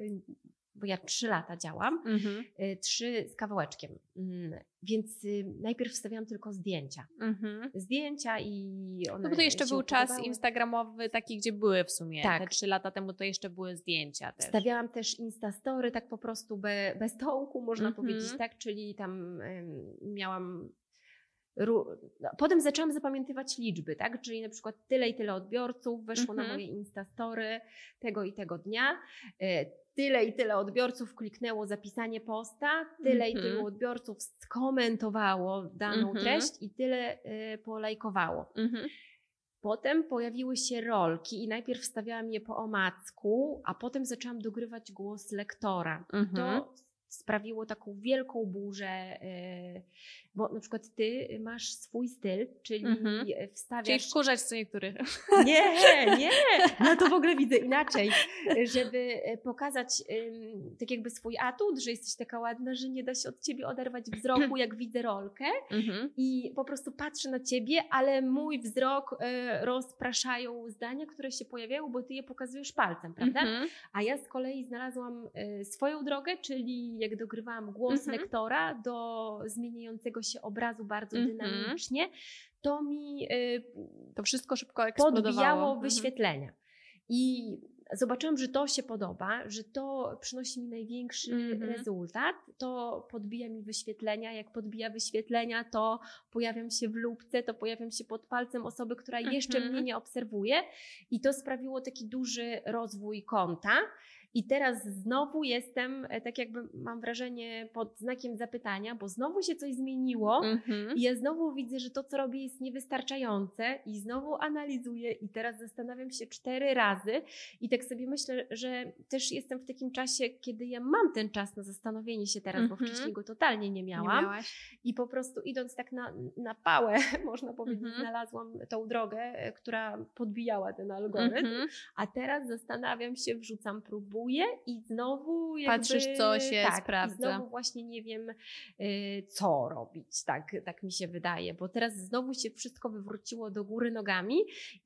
bo ja trzy lata działam, Mhm. e, trzy z kawałeczkiem, Mm, więc y, najpierw wstawiałam tylko zdjęcia. Mhm. Zdjęcia i one No bo to jeszcze był czas podobały. instagramowy taki, gdzie były w sumie. Tak. Te trzy lata temu to jeszcze były zdjęcia też. Wstawiałam też instastory tak po prostu be, bez tołku, można Mhm. powiedzieć, tak? Czyli tam em, miałam. no, Potem zaczęłam zapamiętywać liczby, tak? Czyli na przykład tyle i tyle odbiorców weszło na Mhm. moje instastory tego i tego dnia. Tyle i tyle odbiorców kliknęło zapisanie posta, tyle i Mhm. tylu odbiorców skomentowało daną Mhm. treść i tyle e, polajkowało. Mhm. Potem pojawiły się rolki i najpierw wstawiałam je po omacku, a potem zaczęłam dogrywać głos lektora. Mhm. To sprawiło taką wielką burzę, yy, bo na przykład ty masz swój styl, czyli Mhm. Czyli wstawiasz... wkurzać co niektórych. Nie, nie, no to w ogóle widzę inaczej, żeby pokazać ym, tak jakby swój atut, że jesteś taka ładna, że nie da się od ciebie oderwać wzroku, jak widzę rolkę Mhm. i po prostu patrzę na ciebie, ale mój wzrok e, rozpraszają zdania, które się pojawiają, bo ty je pokazujesz palcem, prawda? Mhm. A ja z kolei znalazłam e, swoją drogę, czyli jak dogrywałam głos Mhm. lektora do zmieniającego się obrazu bardzo Mhm. dynamicznie, to mi e, To wszystko szybko podbijało Mhm. wyświetlenia. I zobaczyłam, że to się podoba, że to przynosi mi największy Mhm. rezultat. To podbija mi wyświetlenia. Jak podbija wyświetlenia, to pojawiam się w lubce, to pojawiam się pod palcem osoby, która jeszcze Mhm. mnie nie obserwuje. I to sprawiło taki duży rozwój konta. I teraz znowu jestem, e, tak jakby mam wrażenie, pod znakiem zapytania, bo znowu się coś zmieniło. Mhm. I ja znowu widzę, że to, co robię, jest niewystarczające, i znowu analizuję, i teraz zastanawiam się cztery razy. I tak sobie myślę, że też jestem w takim czasie, kiedy ja mam ten czas na zastanowienie się teraz, bo Mhm. wcześniej go totalnie nie Nie miałam. miałaś? I po prostu idąc tak na, na pałę, można powiedzieć, Mhm. znalazłam tą drogę, e, która podbijała ten algorytm. Mhm. A teraz zastanawiam się, wrzucam, próbuję i znowu jakby, Patrzysz, co się tak, sprawdza. I znowu właśnie nie wiem, y, co robić, tak, tak mi się wydaje, bo teraz znowu się wszystko wywróciło do góry nogami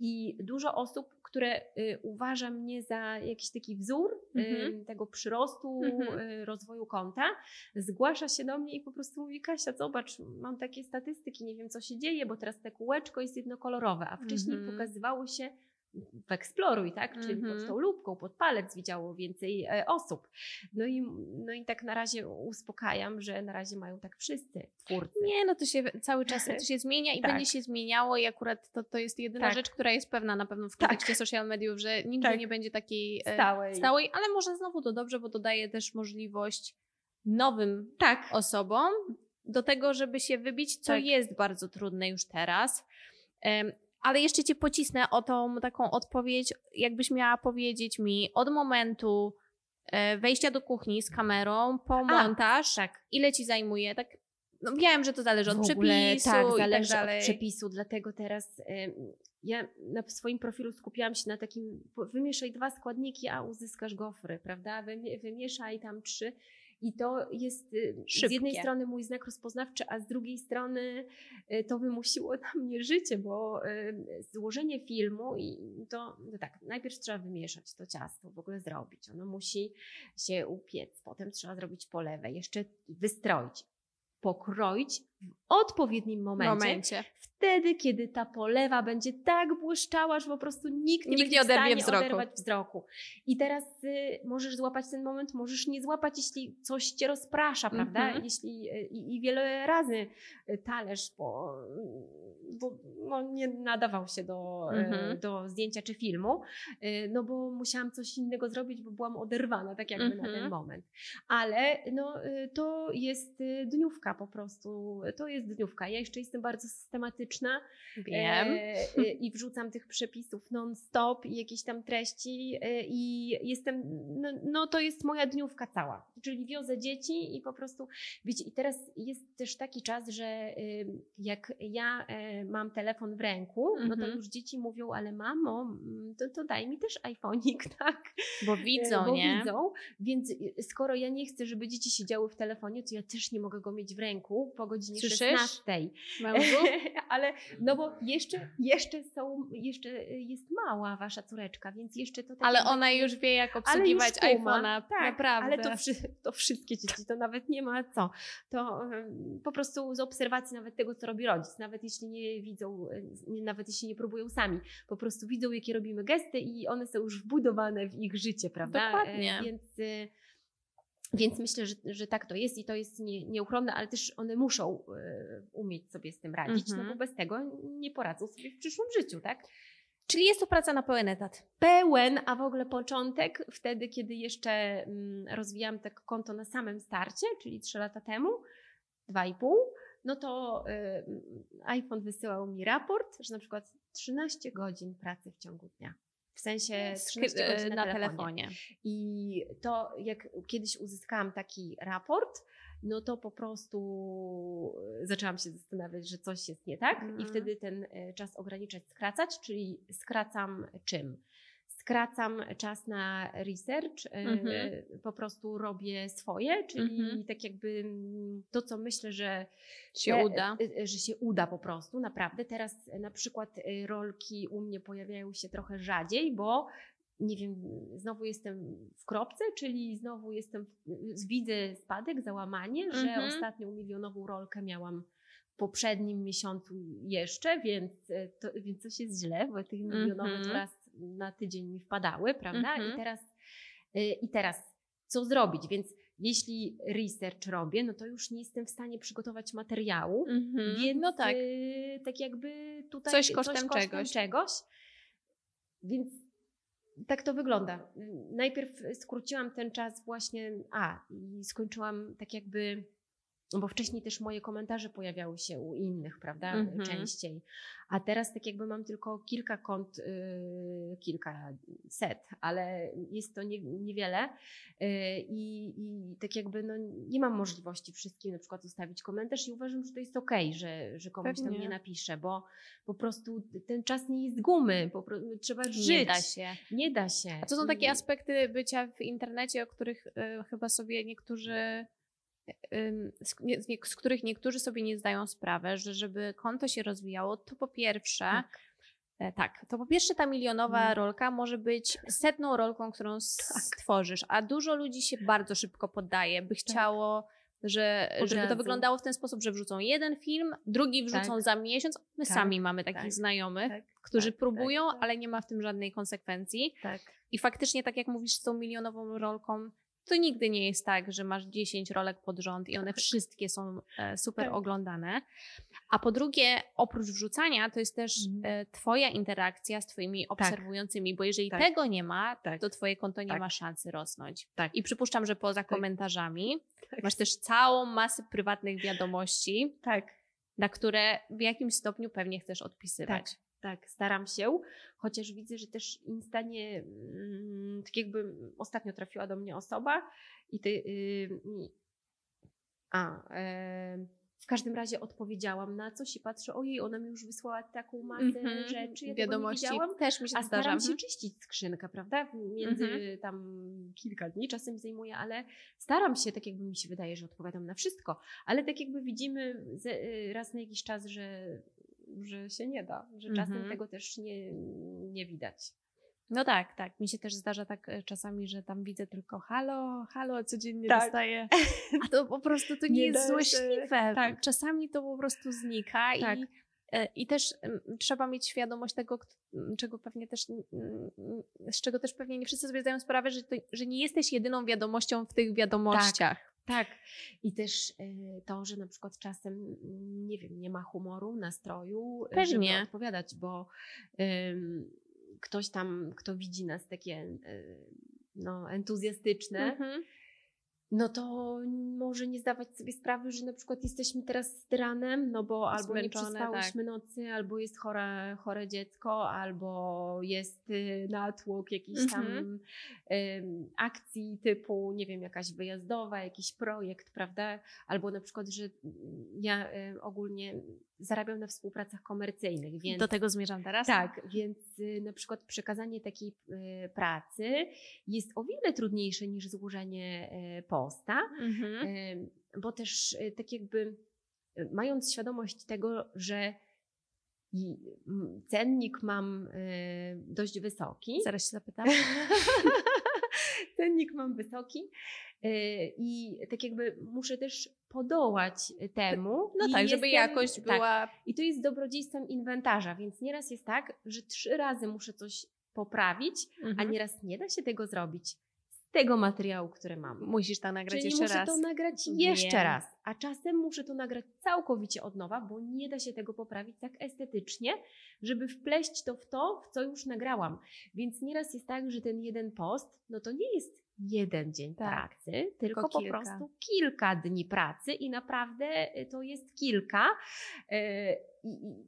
i dużo osób, które y, uważa mnie za jakiś taki wzór y, Mhm. tego przyrostu, Mhm. rozwoju konta, zgłasza się do mnie i po prostu mówi, Kasia, zobacz, mam takie statystyki, nie wiem, co się dzieje, bo teraz te kółeczko jest jednokolorowe, a wcześniej Mhm. pokazywało się w eksploruj, tak? Czyli Mhm. pod tą lubką, pod palec widziało więcej e, osób. No i, no i tak na razie uspokajam, że na razie mają tak wszyscy twórcy. Nie, no to się cały czas to się zmienia i Tak. będzie się zmieniało i akurat to, to jest jedyna Tak. rzecz, która jest pewna na pewno w Tak. kontekście social mediów, że nigdy Tak. nie będzie takiej e, Stałej. stałej, ale może znowu to dobrze, bo to daje też możliwość nowym Tak. osobom do tego, żeby się wybić, co Tak. jest bardzo trudne już teraz. Ale jeszcze cię pocisnę o tą taką odpowiedź, jakbyś miała powiedzieć mi od momentu e, wejścia do kuchni z kamerą po montaż, tak. ile ci zajmuje? Tak, no wiem, że to zależy od W ogóle, przepisu tak, i zależy tak od przepisu, dlatego teraz ym, ja na swoim profilu skupiałam się na takim, wymieszaj dwa składniki, a uzyskasz gofry, prawda? Wymie- Wymieszaj tam trzy I to jest Szybkie. z jednej strony mój znak rozpoznawczy, a z drugiej strony y, to wymusiło na mnie życie, bo y, złożenie filmu i to no tak, najpierw trzeba wymieszać to ciasto, w ogóle zrobić. Ono musi się upiec, potem trzeba zrobić polewę, jeszcze wystroić, pokroić w odpowiednim momencie, momencie. wtedy, kiedy ta polewa będzie tak błyszczała, że po prostu nikt nie Nikt nie oderwie wzroku. oderwać wzroku. I teraz y, możesz złapać ten moment, możesz nie złapać, jeśli coś cię rozprasza, prawda? Mhm. Jeśli, y, i, I wiele razy y, talerz, bo, bo no, nie nadawał się do, y, Mhm. do zdjęcia czy filmu, y, no bo musiałam coś innego zrobić, bo byłam oderwana tak jakby na Mhm. ten moment. Ale no, y, to jest dniówka po prostu, to jest dniówka. Ja jeszcze jestem bardzo systematyczna Wiem. e, e, i wrzucam tych przepisów non-stop i jakieś tam treści e, i jestem, no, no to jest moja dniówka cała, czyli wiozę dzieci i po prostu, wiecie, i teraz jest też taki czas, że jak ja e, mam telefon w ręku, no to Mhm. już dzieci mówią, ale mamo, mm, to, to daj mi też iPhone'ik, tak? Bo widzą, bo nie? widzą, więc y, skoro ja nie chcę, żeby dzieci siedziały w telefonie, to ja też nie mogę go mieć w ręku po godzinie Słyszysz? 16. Mężu? Ale no bo jeszcze, jeszcze są, jeszcze jest mała wasza córeczka, więc jeszcze to tak Ale ona już wie, jak obsługiwać iPhone'a. Tak, Naprawdę. ale to, to wszystkie dzieci, to nawet nie ma co. To em, po prostu z obserwacji nawet tego, co robi rodzic, nawet jeśli nie widzą, nie- nawet jeśli nie próbują sami, po prostu widzą, jakie robimy gesty i one są już wbudowane w ich życie, prawda? Dokładnie. E, Więc, e, więc myślę, że, że tak to jest i to jest nie, nieuchronne, ale też one muszą e, umieć sobie z tym radzić, Mhm. no bo bez tego nie poradzą sobie w przyszłym życiu, tak? Czyli jest to praca na pełen etat. pełen, a w ogóle początek, wtedy, kiedy jeszcze mm, rozwijałam tak konto na samym starcie, czyli 3 lata temu, 2,5, no to y, iPhone wysyłał mi raport, że na przykład 13 godzin pracy w ciągu dnia. W sensie 13 godzin na, na telefonie. telefonie. I to, jak kiedyś uzyskałam taki raport, no to po prostu e, zaczęłam się zastanawiać, że coś jest nie tak, Mhm. i wtedy ten czas ograniczać, skracać, czyli skracam czym? Skracam czas na research, e, Mhm. po prostu robię swoje, czyli Mhm. tak jakby mm, to, co myślę, że Się te- uda. e, że się uda po prostu, naprawdę. Teraz na przykład rolki u mnie pojawiają się trochę rzadziej, bo nie wiem, znowu jestem w kropce, czyli znowu jestem, widzę spadek, załamanie, że Mhm. ostatnią milionową rolkę miałam w poprzednim miesiącu jeszcze, więc, to, więc coś jest źle, bo tych milionowe Mhm. to raz na tydzień mi wpadały, prawda? Mhm. I teraz, e, I teraz co zrobić? Więc jeśli research robię, no to już nie jestem w stanie przygotować materiału, Mhm. więc no tak. y, tak jakby tutaj Coś kosztem czegoś. czegoś. Więc tak to wygląda. Najpierw skróciłam ten czas właśnie, a i skończyłam tak jakby, no bo wcześniej też moje komentarze pojawiały się u innych, prawda, Mhm. częściej. A teraz tak jakby mam tylko kilka kont, y, kilka set, ale jest to nie, niewiele y, i, i tak jakby no, nie mam możliwości wszystkim na przykład zostawić komentarz i uważam, że to jest okej, że, że komuś tam Pewnie. nie napiszę, bo po prostu ten czas nie jest gumy, po prostu trzeba żyć. Nie da się. Nie da się. A to są takie I- aspekty bycia w internecie, o których y, chyba sobie niektórzy, z, nie, z których niektórzy sobie nie zdają sprawę, że żeby konto się rozwijało, to po pierwsze, Tak. e, tak, to po pierwsze ta milionowa Mm. rolka może być setną rolką, którą Tak. stworzysz, a dużo ludzi się bardzo szybko poddaje, by chciało. Że, Od żeby to wyglądało w ten sposób, że wrzucą jeden film, drugi wrzucą Tak. za miesiąc. My Tak, sami mamy takich tak, znajomych, tak, którzy tak, próbują, tak, tak. ale nie ma w tym żadnej konsekwencji. Tak. I faktycznie, tak jak mówisz z tą milionową rolką, to nigdy nie jest tak, że masz 10 rolek pod rząd i one Tak. wszystkie są e, super Tak. oglądane. A po drugie, oprócz wrzucania, to jest też Mhm. e, Twoja interakcja z Twoimi obserwującymi, bo jeżeli Tak. tego nie ma, Tak. to Twoje konto nie Tak. ma szansy rosnąć. Tak. I przypuszczam, że poza komentarzami Tak. masz też całą masę prywatnych wiadomości, Tak. na które w jakimś stopniu pewnie chcesz odpisywać. Tak, staram się, chociaż widzę, że też Insta nie, mm, tak jakby ostatnio trafiła do mnie osoba i ty, y, i- a, e, w każdym razie odpowiedziałam na coś i patrzę, ojej, ona mi już wysłała taką masę Mhm. rzeczy, ja Wiadomości też mi się A zdarza. staram się Mhm. czyścić skrzynkę, prawda? Między Mhm. tam kilka dni czasem zajmuje, ale staram się, tak jakby mi się wydaje, że odpowiadam na wszystko. Ale tak jakby widzimy y, raz na jakiś czas, że, że się nie da, że czasem Mhm. tego też nie, nie widać. No tak, tak. Mi się też zdarza tak e, czasami, że tam widzę tylko halo, halo, codziennie Tak. dostaję. A to po prostu to nie, Nie jest złośliwe. Tak. Czasami to po prostu znika Tak. i, e, i też trzeba mieć świadomość tego, czego pewnie też, z czego też pewnie nie wszyscy sobie zdają sprawę, że, to, że nie jesteś jedyną wiadomością w tych wiadomościach. Tak. I też y, to, że na przykład czasem, mm, nie wiem, nie ma humoru, nastroju, y, Pewnie. żeby odpowiadać, bo ym, ktoś tam, kto widzi nas takie y, no, entuzjastyczne, Mhm. No to może nie zdawać sobie sprawy, że na przykład jesteśmy teraz z tyranem, no bo albo Zmęczone, nie przespałyśmy nocy, albo jest chore, chore dziecko, albo jest y, natłok jakiejś tam Mhm. ym, akcji typu, nie wiem, jakaś wyjazdowa, jakiś projekt, prawda? Albo na przykład, że mm, ja y, ogólnie zarabiam na współpracach komercyjnych, więc... Do tego zmierzam teraz. Tak, więc y, na przykład przekazanie takiej y, pracy jest o wiele trudniejsze niż złożenie y, posta, Mhm. bo też tak jakby mając świadomość tego, że cennik mam dość wysoki. Zaraz się zapytam. cennik mam wysoki y, i tak jakby muszę też podołać temu. No tak, żeby jestem- jakość tak, była i to jest dobrodziejstwem inwentarza, więc nieraz jest tak, że trzy razy muszę coś poprawić, a Mhm. nieraz nie da się tego zrobić tego materiału, który mam. Musisz to nagrać Czyli jeszcze muszę raz. to nagrać jeszcze raz, a czasem muszę to nagrać całkowicie od nowa, bo nie da się tego poprawić tak estetycznie, żeby wpleść to w to, w co już nagrałam. Więc nieraz jest tak, że ten jeden post, no to nie jest jeden dzień Tak. pracy, tylko, po kilka. prostu kilka dni pracy i naprawdę y, to jest kilka. Y, I, i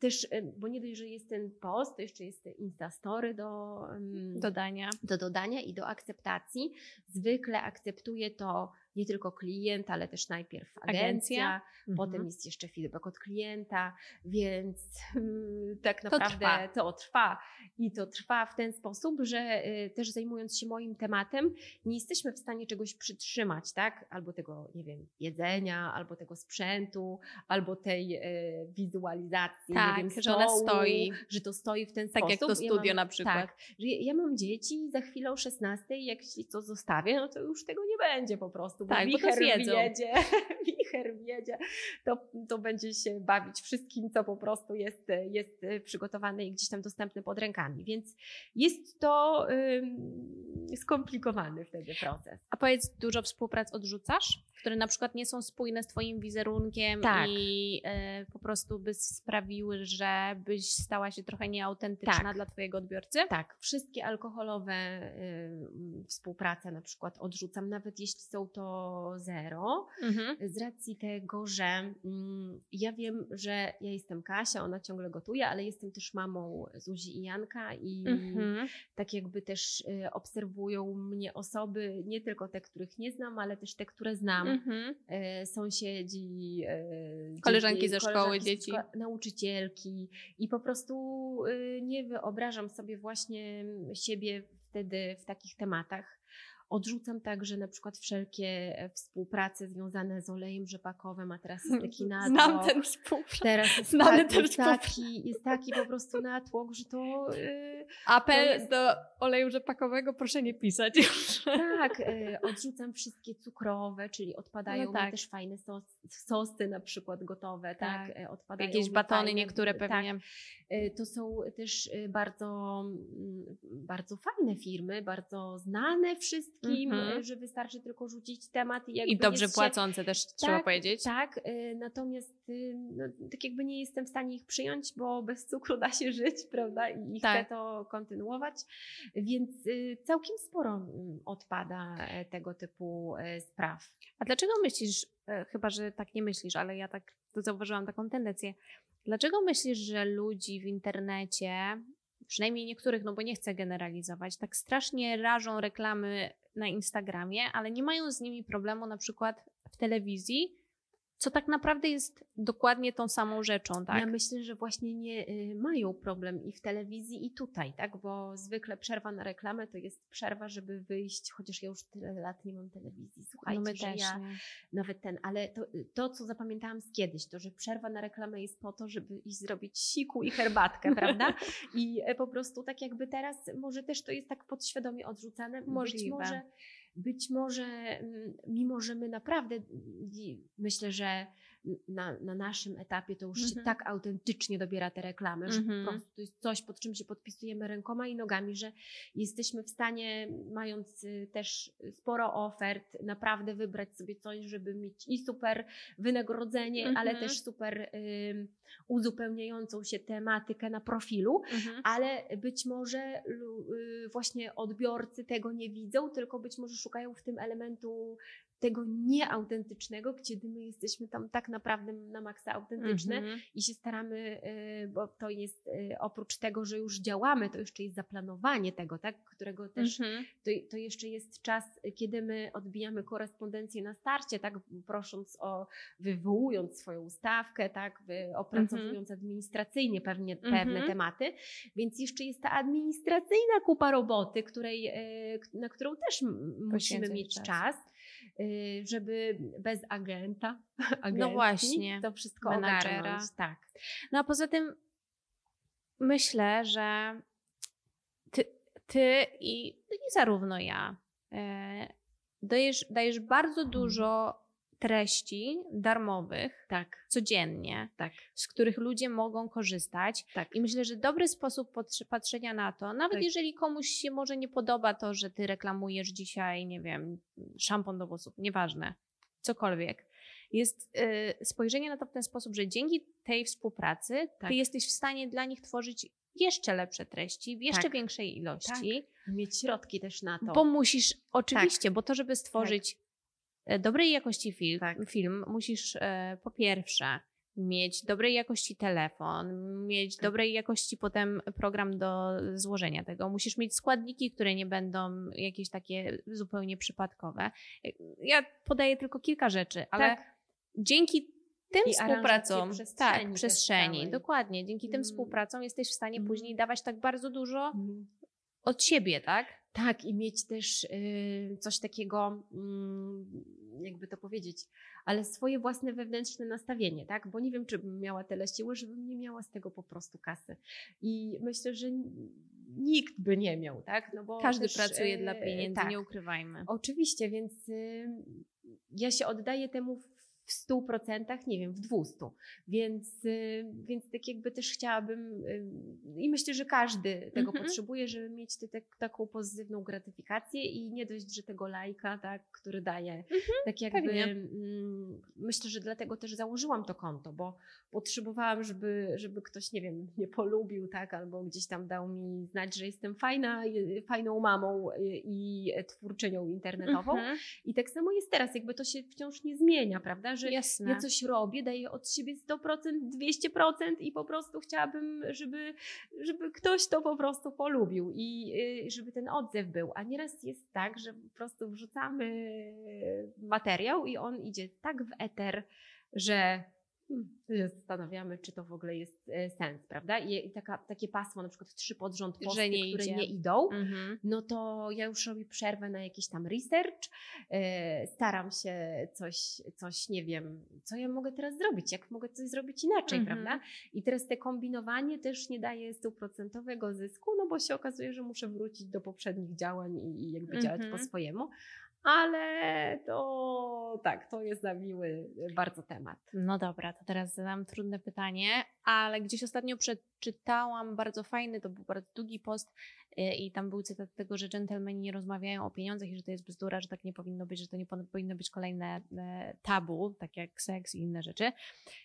też, y, bo nie dość, że jest ten post, to jeszcze jest Instastory do, ym, Dodania. do dodania i do akceptacji. Zwykle akceptuje to nie tylko klient, ale też najpierw agencja, Agencja. potem Mhm. jest jeszcze feedback od klienta, więc mm, tak To naprawdę trwa. to trwa. I to trwa w ten sposób, że y, też zajmując się moim tematem, nie jesteśmy w stanie czegoś przytrzymać, tak? Albo tego, nie wiem, jedzenia, albo tego sprzętu, albo tej y, wizualizacji, Tak, nie wiem, że ona stoi. że to stoi w ten Tak sposób. jak to Ja studio mam- na przykład. Tak, że ja- ja mam dzieci za chwilę o 16, jak jeśli to zostawię, no to już tego nie będzie po prostu, bo Tak, bo to wicher zjedzą. wjedzie, wicher wjedzie, to, to będzie się bawić wszystkim, co po prostu jest, jest przygotowane i gdzieś tam dostępne pod rękami, więc jest to ym, skomplikowany wtedy proces. A powiedz, dużo współprac odrzucasz, które na przykład nie są spójne z Twoim wizerunkiem Tak. i e, po prostu by sprawiły, że byś stała się trochę nieautentyczna Tak. dla Twojego odbiorcy? Tak, wszystkie alkoholowe y, współprace na przykład odrzucam, nawet jeśli są to zero, Mhm. z racji tego, że mm, ja wiem, że ja jestem Kasia, ona ciągle gotuje, ale jestem też mamą Zuzi i Janka i Mhm. tak jakby też y, obserwują mnie osoby, nie tylko te, których nie znam, ale też te, które znam. Mhm. Y, sąsiedzi, y, Koleżanki dzieci, ze szkoły, koleżanki dzieci. szko- nauczycielki i po prostu y, nie wyobrażam sobie właśnie siebie wtedy w takich tematach. Odrzucam także na przykład wszelkie e, współprace związane z olejem rzepakowym, a teraz jest taki natłok. Znam ten współprac. Teraz jest, znany tak, ten jest, taki, jest taki po prostu natłok, że to y, Apel To jest- do oleju rzepakowego, proszę nie pisać już. tak, y, odrzucam wszystkie cukrowe, czyli odpadają No tak. też fajne sos, sosy na przykład gotowe, tak, Tak. odpadają Jakieś batony fajne- niektóre tak, pewnie. Y, To są też bardzo, mm, bardzo fajne firmy, bardzo znane wszystkim, Mhm. y, że wystarczy tylko rzucić temat i jakby I dobrze jest się- płacące też trzeba powiedzieć. Tak, y, natomiast y, no, tak jakby nie jestem w stanie ich przyjąć, bo bez cukru da się żyć, prawda? I Tak. chcę to kontynuować, więc całkiem sporo odpada e, tego typu e, spraw. A dlaczego myślisz, e, chyba że tak nie myślisz, ale ja tak to zauważyłam taką tendencję. Dlaczego myślisz, że ludzi w internecie, przynajmniej niektórych, no bo nie chcę generalizować, tak strasznie rażą reklamy na Instagramie, ale nie mają z nimi problemu na przykład w telewizji, co tak naprawdę jest dokładnie tą samą rzeczą, tak? Ja myślę, że właśnie nie y, mają problem i w telewizji, i tutaj, tak? Bo zwykle przerwa na reklamę to jest przerwa, żeby wyjść, chociaż ja już tyle lat nie mam telewizji. Słuchajcie, no my też, ja nie? nawet ten, ale to, to, co zapamiętałam z kiedyś, to, że przerwa na reklamę jest po to, żeby iść zrobić siku i herbatkę, prawda? I e, po prostu tak jakby teraz, może też to jest tak podświadomie odrzucane. Być Możliwe. może, być może, mm, mimo że my naprawdę, mm, myślę, że na, na naszym etapie to już się Mhm. tak autentycznie dobiera te reklamy, że Mhm. po prostu to jest coś, pod czym się podpisujemy rękoma i nogami, że jesteśmy w stanie, mając y, też sporo ofert, naprawdę wybrać sobie coś, żeby mieć i super wynagrodzenie, ale Mhm. też super ym, uzupełniającą się tematykę na profilu, Mhm. ale być może y, właśnie odbiorcy tego nie widzą, tylko być może szukają w tym elementu tego nieautentycznego, kiedy my jesteśmy tam tak naprawdę na maksa autentyczne Mhm. i się staramy, y, bo to jest y, oprócz tego, że już działamy, to jeszcze jest zaplanowanie tego, tak, którego też Mhm. to, to jeszcze jest czas, kiedy my odbijamy korespondencję na starcie, tak, prosząc o, wywołując swoją stawkę, tak, opracowując administracyjnie pewnie, pewne Mhm. tematy, więc jeszcze jest ta administracyjna kupa roboty, której, k- na którą też musimy mieć czas. czas, żeby bez agenta, agentki właśnie, to wszystko menadżera. ogarnąć. Tak. No a poza tym myślę, że ty, ty i, i zarówno ja e, dajesz, dajesz bardzo dużo treści darmowych Tak, codziennie, tak, z których ludzie mogą korzystać. tak. I myślę, że dobry sposób patrzenia na to, nawet Tak. jeżeli komuś się może nie podoba to, że ty reklamujesz dzisiaj, nie wiem, szampon do włosów, nieważne, cokolwiek, jest y, spojrzenie na to w ten sposób, że dzięki tej współpracy Tak. ty jesteś w stanie dla nich tworzyć jeszcze lepsze treści w jeszcze Tak. większej ilości, Mieć środki też na to. bo musisz, oczywiście, bo to, żeby stworzyć e, dobrej jakości film, Tak. film musisz e, po pierwsze mieć dobrej jakości telefon, mieć Tak. dobrej jakości potem program do złożenia tego. Musisz mieć składniki, które nie będą jakieś takie zupełnie przypadkowe. E, Ja podaję tylko kilka rzeczy, ale tak. dzięki tym I współpracom, przestrzeni tak, przestrzeni, dokładnie. Dzięki tym Mm. współpracom jesteś w stanie Mm. później dawać tak bardzo dużo Mhm. od siebie, tak? Tak, i mieć też y, coś takiego, mm, jakby to powiedzieć, ale swoje własne wewnętrzne nastawienie, tak? Bo nie wiem, czy bym miała tyle siły, żebym nie miała z tego po prostu kasy. I myślę, że nikt by nie miał, tak? No bo Każdy też, pracuje y, dla pieniędzy, tak. nie ukrywajmy. Oczywiście, więc y, ja się oddaję temu w 100%, nie wiem, w 200%. Więc, y, więc tak jakby też chciałabym y, i myślę, że każdy tego Mhm. potrzebuje, żeby mieć te, tak- taką pozytywną gratyfikację i nie dość, że tego lajka, tak, który daje. tak jakby mm, myślę, że dlatego też założyłam to konto, bo potrzebowałam, żeby, żeby ktoś, nie wiem, mnie polubił, tak, albo gdzieś tam dał mi znać, że jestem fajna, y, fajną mamą i twórczynią internetową. Mhm. I tak samo jest teraz, jakby to się wciąż nie zmienia, prawda? Że Jasne. ja coś robię, daję od siebie 100%, 200% i po prostu chciałabym, żeby, żeby ktoś to po prostu polubił i y, żeby ten odzew był. A nieraz jest tak, że po prostu wrzucamy materiał i on idzie tak w eter, że zastanawiamy, czy to w ogóle jest e, sens, prawda? I, taka, takie pasmo, na przykład trzy pod rząd Że posty, nie które idzie. nie idą, Mhm. no to ja już robię przerwę na jakiś tam research, e, staram się coś, coś, nie wiem, co ja mogę teraz zrobić, jak mogę coś zrobić inaczej, Mhm. prawda? I teraz te kombinowanie też nie daje stuprocentowego zysku, no bo się okazuje, że muszę wrócić do poprzednich działań i, jakby działać Mhm. po swojemu. Ale to tak, to jest za miły bardzo temat. No dobra, to teraz zadam trudne pytanie, ale gdzieś ostatnio przeczytałam bardzo fajny, to był bardzo długi post y, i tam był cytat tego, że dżentelmeni nie rozmawiają o pieniądzach i że to jest bzdura, że tak nie powinno być, że to nie po- powinno być kolejne e, tabu, tak jak seks i inne rzeczy.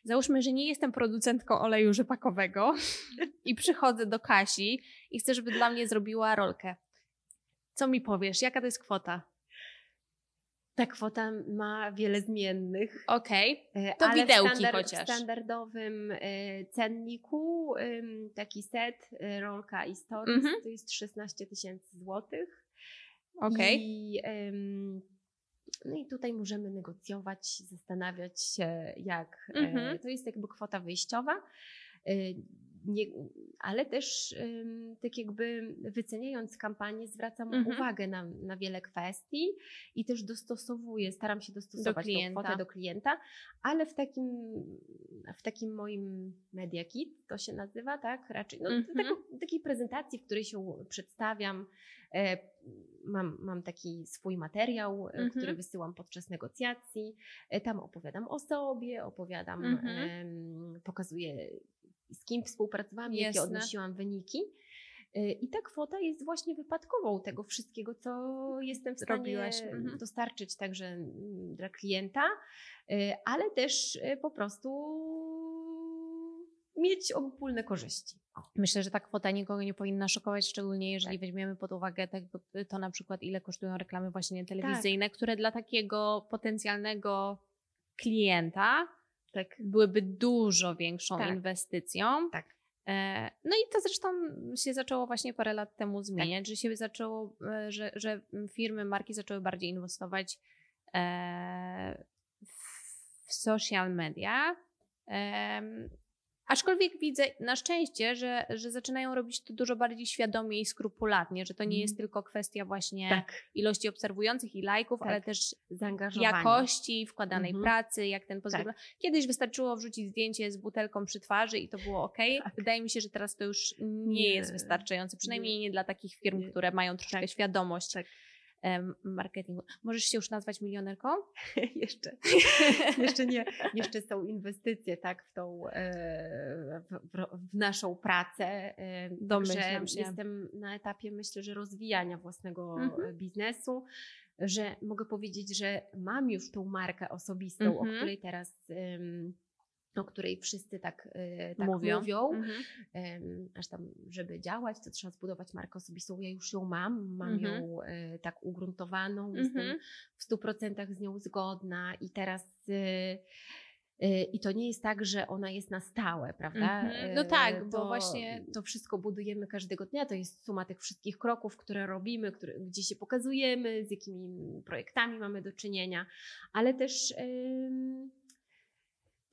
Załóżmy, że nie jestem producentką oleju rzepakowego i przychodzę do Kasi i chcę, żeby dla mnie zrobiła rolkę. Co mi powiesz? Jaka to jest kwota? Ta kwota ma wiele zmiennych. Okej, E, To ale widełki w, standard, chociaż. w standardowym e, cenniku taki set, e, rolka i stories Mhm. to jest 16 tysięcy złotych. okej. Ym, no i tutaj możemy negocjować, zastanawiać się, jak Mhm. to jest jakby kwota wyjściowa. E, Nie, ale też tak jakby wyceniając kampanię, zwracam Mhm. uwagę na, na wiele kwestii i też dostosowuję, staram się dostosować tą klienta. kwotę do klienta, ale w takim, w takim moim media kit to się nazywa, tak? Raczej no, Mhm. takiej prezentacji, w której się przedstawiam. E, mam, mam taki swój materiał, e, Mhm. który wysyłam podczas negocjacji. E, tam opowiadam o sobie, opowiadam, em, pokazuję z kim współpracowałam, jakie Jasne. odnosiłam wyniki. E, I ta kwota jest właśnie wypadkową tego wszystkiego, co jestem w stanie mhm. dostarczyć także mm, dla klienta, e, ale też e, po prostu mieć obopólne korzyści. Myślę, że ta kwota nikogo nie powinna szokować, szczególnie jeżeli Tak. weźmiemy pod uwagę tego, to na przykład ile kosztują reklamy właśnie telewizyjne, które dla takiego potencjalnego klienta Tak. byłyby dużo większą Tak. inwestycją. Tak. E, No i to zresztą się zaczęło właśnie parę lat temu zmieniać, że się zaczęło, e, że, że firmy, marki zaczęły bardziej inwestować e, w social media. Aczkolwiek widzę na szczęście, że, że zaczynają robić to dużo bardziej świadomie i skrupulatnie, że to nie Mhm. jest tylko kwestia właśnie Tak. ilości obserwujących i lajków, Tak. ale też jakości wkładanej Mhm. pracy, jak ten pozytyw. Tak. Kiedyś wystarczyło wrzucić zdjęcie z butelką przy twarzy i to było ok. Tak. Wydaje mi się, że teraz to już nie, Nie. jest wystarczające, przynajmniej nie, dla takich firm, Nie. które mają troszkę Tak. świadomość Tak. Marketingu. Możesz się już nazwać milionerką? jeszcze, jeszcze nie. Jeszcze są inwestycje tak, w, tą, e, w, w, naszą pracę. e, Domyślam się. jestem na etapie, myślę, że rozwijania własnego Mhm. e, biznesu, że mogę powiedzieć, że mam już tą markę osobistą, Mhm. o której teraz... o której wszyscy tak, e, tak Mówią. mówią. Mhm. Aż tam, żeby działać, to trzeba zbudować markę osobistą. Ja już ją mam, mam Mhm. ją e, tak ugruntowaną, jestem Mhm. w stu procentach z nią zgodna i teraz. y, y, I to nie jest tak, że ona jest na stałe, prawda? Mhm. No Y, tak, bo to, właśnie- To wszystko budujemy każdego dnia. To jest suma tych wszystkich kroków, które robimy, które, gdzie się pokazujemy, z jakimi projektami mamy do czynienia, ale też. ym,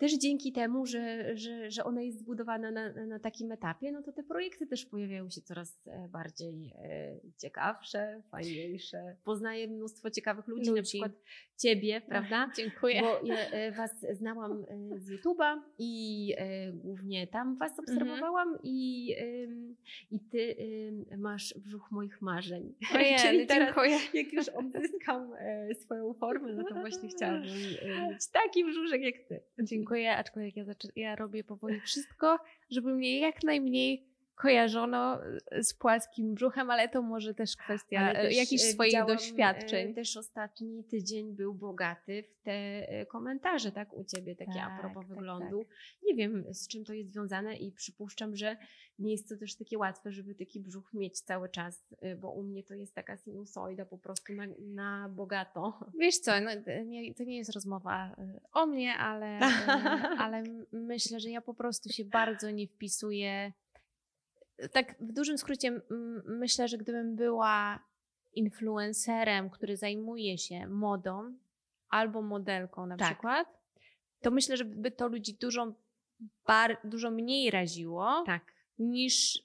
też dzięki temu, że, że, że ona jest zbudowana na, na takim etapie, no to te projekty też pojawiają się coraz e, bardziej e, ciekawsze, fajniejsze. Poznaję mnóstwo ciekawych ludzi, na Ludzi. przykład ciebie, prawda? Dziękuję. Bo ja e, was znałam z YouTube'a i głównie tam was obserwowałam i, ym, i ty masz brzuch moich marzeń. Ojej, Czyli teraz dziękuję. jak już odzyskam swoją formę, no to właśnie chciałabym mieć taki brzuszek jak ty. Dziękuję, aczkolwiek ja, ja robię powoli wszystko, żeby mnie jak najmniej kojarzono z płaskim brzuchem, ale to może też kwestia e, też, jakichś e, swoich doświadczeń. e, Też ostatni tydzień był bogaty w te e, komentarze, tak, u ciebie, takie a Tak, propos tak, wyglądu. Nie wiem, z czym to jest związane i przypuszczam, że nie jest to też takie łatwe, żeby taki brzuch mieć cały czas, e, bo u mnie to jest taka sinusoida po prostu na, na bogato. Wiesz co, no, to nie, to nie jest rozmowa e, o mnie, ale, e, ale myślę, że ja po prostu się bardzo nie wpisuję. Tak w dużym skrócie myślę, że gdybym była influencerem, który zajmuje się modą albo modelką na Tak. przykład, to myślę, że by to ludzi dużo, bar, dużo mniej raziło Tak, niż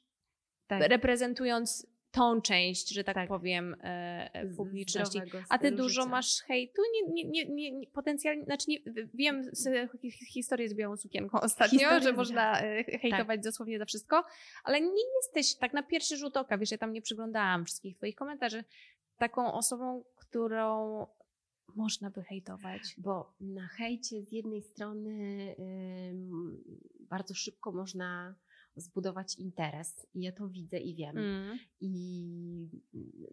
tak. reprezentując tą część, że tak, Tak. powiem, e, e, publiczności. A ty dużo życia. masz hejtu? Nie, nie, nie, nie, nie potencjalnie, znaczy nie, wiem z, hi- historię z białą sukienką ostatnio, Historię że można e, hejtować dosłownie za wszystko, ale nie jesteś tak na pierwszy rzut oka, wiesz, ja tam nie przyglądałam wszystkich twoich komentarzy, taką osobą, którą można by hejtować. Bo na hejcie z jednej strony ym, bardzo szybko można zbudować interes. I ja to widzę i wiem. Mm. I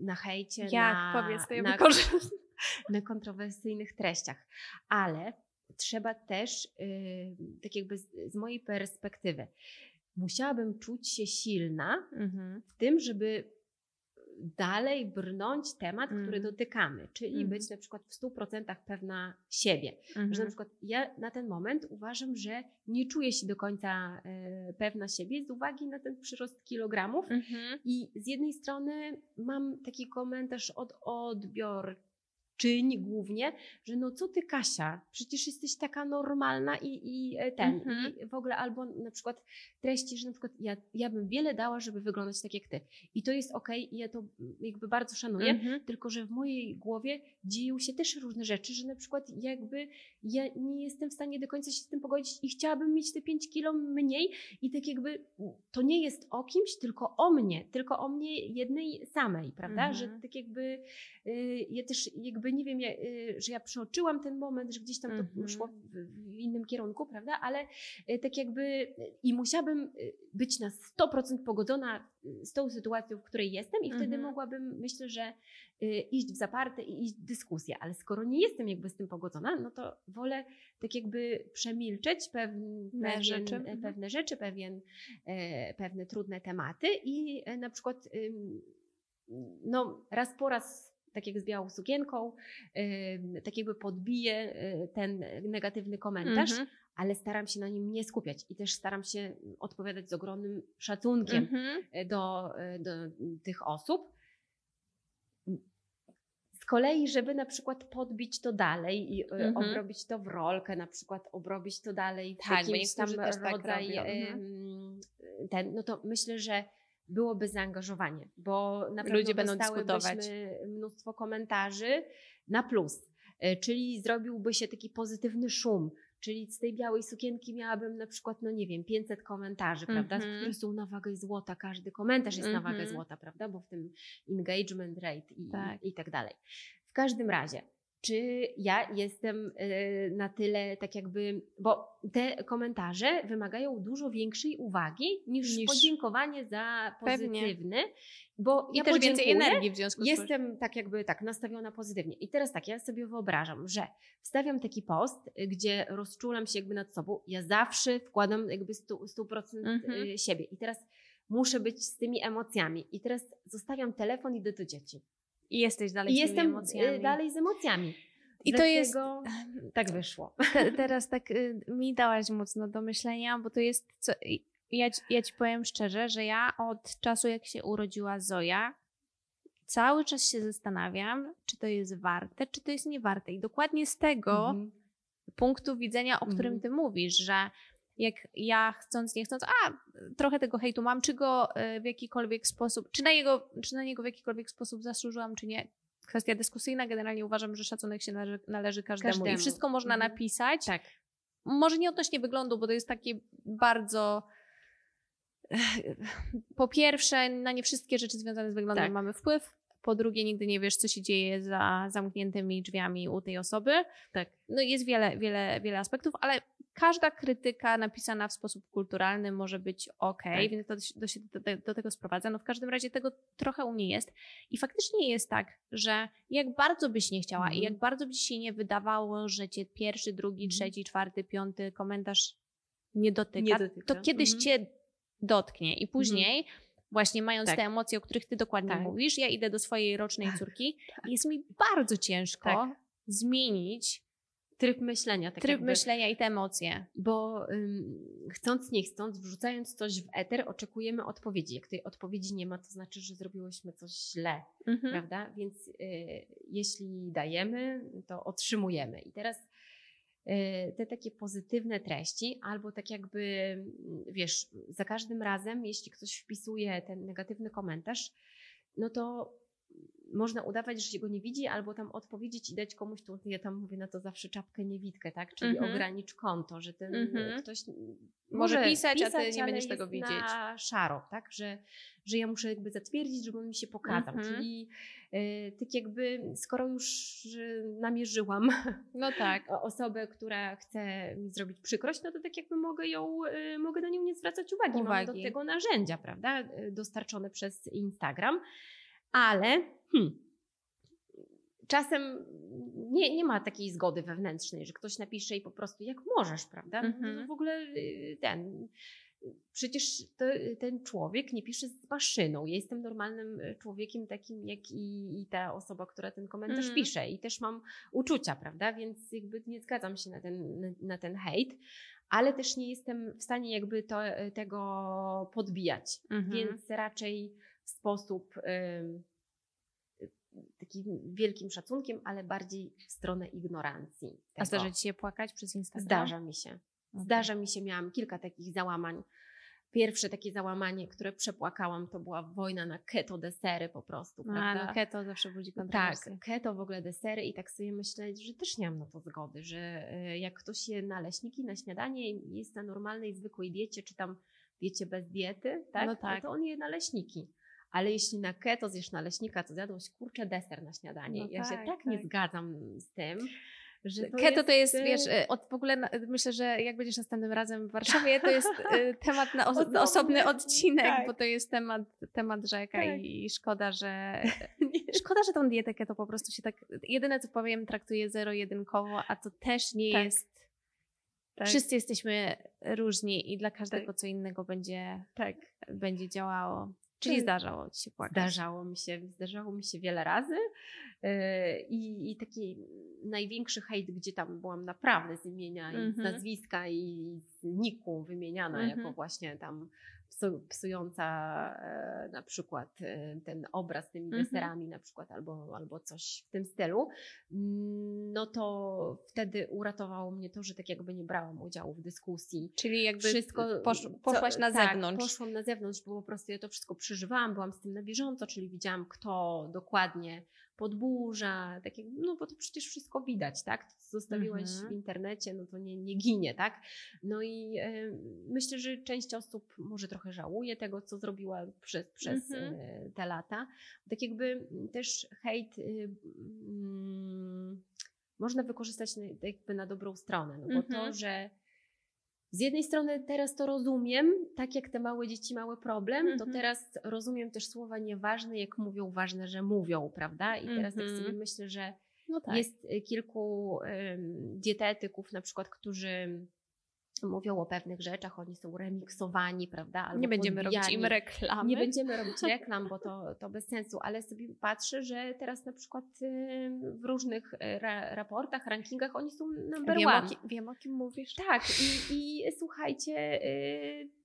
na hejcie, Jak? na, Powiedz, to ja na, na kontrowersyjnych treściach. Ale trzeba też, yy, tak jakby z, z mojej perspektywy, musiałabym czuć się silna Mhm. w tym, żeby dalej brnąć temat, który Mhm. dotykamy, czyli Mhm. być na przykład w 100% pewna siebie. Że na Mhm. przykład ja na ten moment uważam, że nie czuję się do końca e, pewna siebie z uwagi na ten przyrost kilogramów. Mhm. I z jednej strony mam taki komentarz od czyń głównie, że no co ty Kasia, przecież jesteś taka normalna i, i e, ten, Mhm. i w ogóle albo na przykład treści, że na przykład ja, ja bym wiele dała, żeby wyglądać tak jak ty. I to jest okej i ja to jakby bardzo szanuję, Mhm. tylko że w mojej głowie dzieją się też różne rzeczy, że na przykład jakby ja nie jestem w stanie do końca się z tym pogodzić i chciałabym mieć te 5 kilo mniej i tak jakby to nie jest o kimś, tylko o mnie, tylko o mnie jednej samej, prawda? Mhm. Że tak jakby y, ja też jakby nie wiem, ja, y, że ja przeoczyłam ten moment, że gdzieś tam to Mhm. szło w, w innym kierunku, prawda? Ale y, tak jakby y, i musiałabym być na 100% pogodzona z tą sytuacją, w której jestem i wtedy Mhm. mogłabym, myślę, że iść w zaparte i iść w dyskusję, ale skoro nie jestem jakby z tym pogodzona, no to wolę tak jakby przemilczeć pewne pewien, rzeczy. e, Mhm. pewne rzeczy, pewien, e, pewne trudne tematy i e, na przykład no raz po raz tak jak z białą sukienką, tak jakby podbiję y, ten negatywny komentarz, Mhm. ale staram się na nim nie skupiać i też staram się odpowiadać z ogromnym szacunkiem Mhm. do, do tych osób. Z kolei, żeby na przykład podbić to dalej i Mhm. obrobić to w rolkę, na przykład obrobić to dalej Tak, jakimś tam też tak rodzaj robią, mhm. ten, no to myślę, że byłoby zaangażowanie, bo na pewno Ludzie będą dyskutować. mnóstwo komentarzy na plus, E, czyli zrobiłby się taki pozytywny szum, czyli z tej białej sukienki miałabym na przykład, no nie wiem, 500 komentarzy, prawda, Mhm. które są na wagę złota, każdy komentarz jest na wagę Mhm. złota, prawda, bo w tym engagement rate i Tak. i tak dalej. W każdym razie, czy ja jestem y, na tyle tak jakby, bo te komentarze wymagają dużo większej uwagi niż, Niż- podziękowanie za Pewnie. pozytywny, bo I ja też więcej energii w związku z tym. Jestem tak jakby tak nastawiona pozytywnie. I teraz tak, ja sobie wyobrażam, że wstawiam taki post, y, gdzie rozczulam się jakby nad sobą. Ja zawsze wkładam jakby 100%, 100% Mhm. y, siebie. I teraz muszę być z tymi emocjami. I teraz zostawiam telefon i do dzieci. I jesteś dalej I z jestem emocjami. y, dalej z emocjami. I to jest- Dlatego Tak wyszło. Te, teraz tak y, mi dałaś mocno do myślenia, bo to jest. Co, ja, ci- ja ci powiem szczerze, że ja od czasu, jak się urodziła Zoja, cały czas się zastanawiam, czy to jest warte, czy to jest niewarte. I dokładnie z tego Mhm. punktu widzenia, o którym Mhm. ty mówisz, że jak ja chcąc, nie chcąc, a trochę tego hejtu mam, czy go y, w jakikolwiek sposób, czy na, jego, czy na niego w jakikolwiek sposób zasłużyłam, czy nie. Kwestia dyskusyjna, generalnie uważam, że szacunek się należy, należy każdemu, i Każdemu. wszystko można Mhm. napisać. Tak. Może nie odnośnie wyglądu, bo to jest takie bardzo. Po pierwsze, na nie wszystkie rzeczy związane z wyglądem Tak. mamy wpływ. Po drugie, nigdy nie wiesz, co się dzieje za zamkniętymi drzwiami u tej osoby. Tak. No i jest wiele, wiele, wiele aspektów, ale każda krytyka napisana w sposób kulturalny może być ok, Tak. więc to, to się do, do, tego sprowadza. No w każdym razie tego trochę u mnie jest. I faktycznie jest tak, że jak bardzo byś nie chciała Mhm. i jak bardzo by ci się nie wydawało, że cię pierwszy, drugi, Mhm. trzeci, czwarty, piąty komentarz nie dotyka, Nie dotyka. to kiedyś Mhm. cię dotknie i później właśnie mając Tak. te emocje, o których ty dokładnie Tak. mówisz, ja idę do swojej rocznej Tak. córki i jest mi bardzo ciężko Tak. zmienić Tryb myślenia. Tak tryb jakby. myślenia i te emocje. Bo ym, chcąc, nie chcąc, wrzucając coś w eter, oczekujemy odpowiedzi. Jak tej odpowiedzi nie ma, to znaczy, że zrobiłyśmy coś źle, Mhm. prawda? Więc y, jeśli dajemy, to otrzymujemy. I teraz y, te takie pozytywne treści, albo tak jakby, wiesz, za każdym razem, jeśli ktoś wpisuje ten negatywny komentarz, no to można udawać, że się go nie widzi, albo tam odpowiedzieć i dać komuś tą, ja tam mówię na to zawsze czapkę niewidkę, tak? Czyli Mhm. ogranicz konto, że ten Mhm. ktoś Może pisać, a ty nie będziesz tego widzieć. na szaro, tak? Że, że ja muszę jakby zatwierdzić, żeby on mi się pokazał. Mhm. Czyli y, tak jakby, skoro już namierzyłam No tak. osobę, która chce mi zrobić przykrość, no to tak jakby mogę ją, y, mogę na nią nie zwracać uwagi. Mamy do Uwagi. tego narzędzia, prawda, y, dostarczone przez Instagram, ale hmm, czasem nie, nie ma takiej zgody wewnętrznej, że ktoś napisze i po prostu jak możesz, prawda? No Mhm. to w ogóle y, ten... Przecież to, ten człowiek nie pisze z maszyną. Ja jestem normalnym y, człowiekiem takim jak i, i ta osoba, która ten komentarz Mhm. pisze i też mam uczucia, prawda? Więc jakby nie zgadzam się na ten, na, na ten hejt, ale też nie jestem w stanie jakby to, tego podbijać. Mhm. Więc raczej w sposób ym, takim wielkim szacunkiem, ale bardziej w stronę ignorancji. A tego. zdarza Ci się płakać przez Instagram? Zdarza mi się. Zdarza mi się, miałam kilka takich załamań. Pierwsze takie załamanie, które przepłakałam, to była wojna na keto desery po prostu, A, prawda? no keto zawsze budzi Tak, kontrowersje. keto w ogóle desery i tak sobie myślę, że też nie mam na to zgody, że y, jak ktoś je naleśniki na śniadanie jest na normalnej, zwykłej diecie, czy tam diecie bez diety, tak? No tak. to on je naleśniki. Ale jeśli na keto zjesz naleśnika, to zjadłeś kurczę deser na śniadanie. No ja tak, się tak, nie tak. zgadzam z tym, że to Keto to jest, y, wiesz, y, od, w ogóle myślę, że jak będziesz następnym razem w Warszawie, to jest y, temat na os- Osobny, odcinek, tak. bo to jest temat, temat rzeka Tak. i, szkoda, że szkoda, że tą dietę keto po prostu się tak, jedyne co powiem, traktuje zero-jedynkowo, a to też nie Tak. jest, Tak, wszyscy jesteśmy różni i dla każdego Tak. co innego będzie, tak. będzie działało. Czyli zdarzało Ci się płakać. Zdarzało mi się, zdarzało mi się wiele razy Yy, i, i taki największy hejt, gdzie tam byłam naprawdę z imienia i z Mhm. nazwiska i z niku wymieniana Mhm. jako właśnie tam psu, psująca e, na przykład e, ten obraz tymi Mhm. deserami na przykład albo, albo coś w tym stylu, Mm, no to wtedy uratowało mnie to, że tak jakby nie brałam udziału w dyskusji, Czyli jakby wszystko posz, co- poszłaś na tak, zewnątrz. Poszłam na zewnątrz, bo po prostu ja to wszystko przeżywałam, byłam z tym na bieżąco, czyli widziałam, kto dokładnie podburza, tak jak, no bo to przecież wszystko widać, tak? To, co zostawiłaś Mhm. w internecie, no to nie, nie ginie, tak? No i myślę, że część osób może trochę żałuje tego, co zrobiła przez, przez Mhm. e, te lata. Tak jakby też hejt y, mm, można wykorzystać na, jakby na dobrą stronę, no bo Mhm. to, że z jednej strony teraz to rozumiem, tak jak te małe dzieci mały problem, to Mhm. teraz rozumiem też słowa nieważne, jak mówią ważne, że mówią, prawda? I teraz tak Mhm. sobie myślę, że No tak. jest y, kilku dietetyków na przykład, którzy mówią o pewnych rzeczach, oni są remiksowani, prawda? Albo nie będziemy robić podbijani. im reklamy. Nie będziemy robić reklam, bo to, to bez sensu, ale sobie patrzę, że teraz na przykład ym, w różnych y, ra, raportach, rankingach oni są number wiem, one. o, wiem, o kim mówisz. Tak, i, i słuchajcie, y,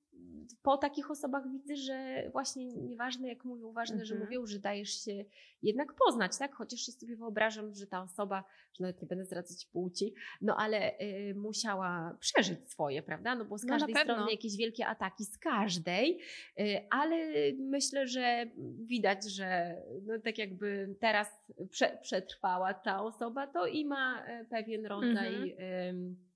po takich osobach widzę, że właśnie nieważne jak mówią, ważne, że Mhm. mówią, że dajesz się jednak poznać, tak? Chociaż się sobie wyobrażam, że ta osoba, że nawet nie będę zdradzać płci, no ale y, musiała przeżyć swoje, prawda? No bo z No, każdej pewno. strony jakieś wielkie ataki, z każdej, y, ale myślę, że widać, że no tak jakby teraz prze, przetrwała ta osoba, to i ma y, pewien rodzaj ym,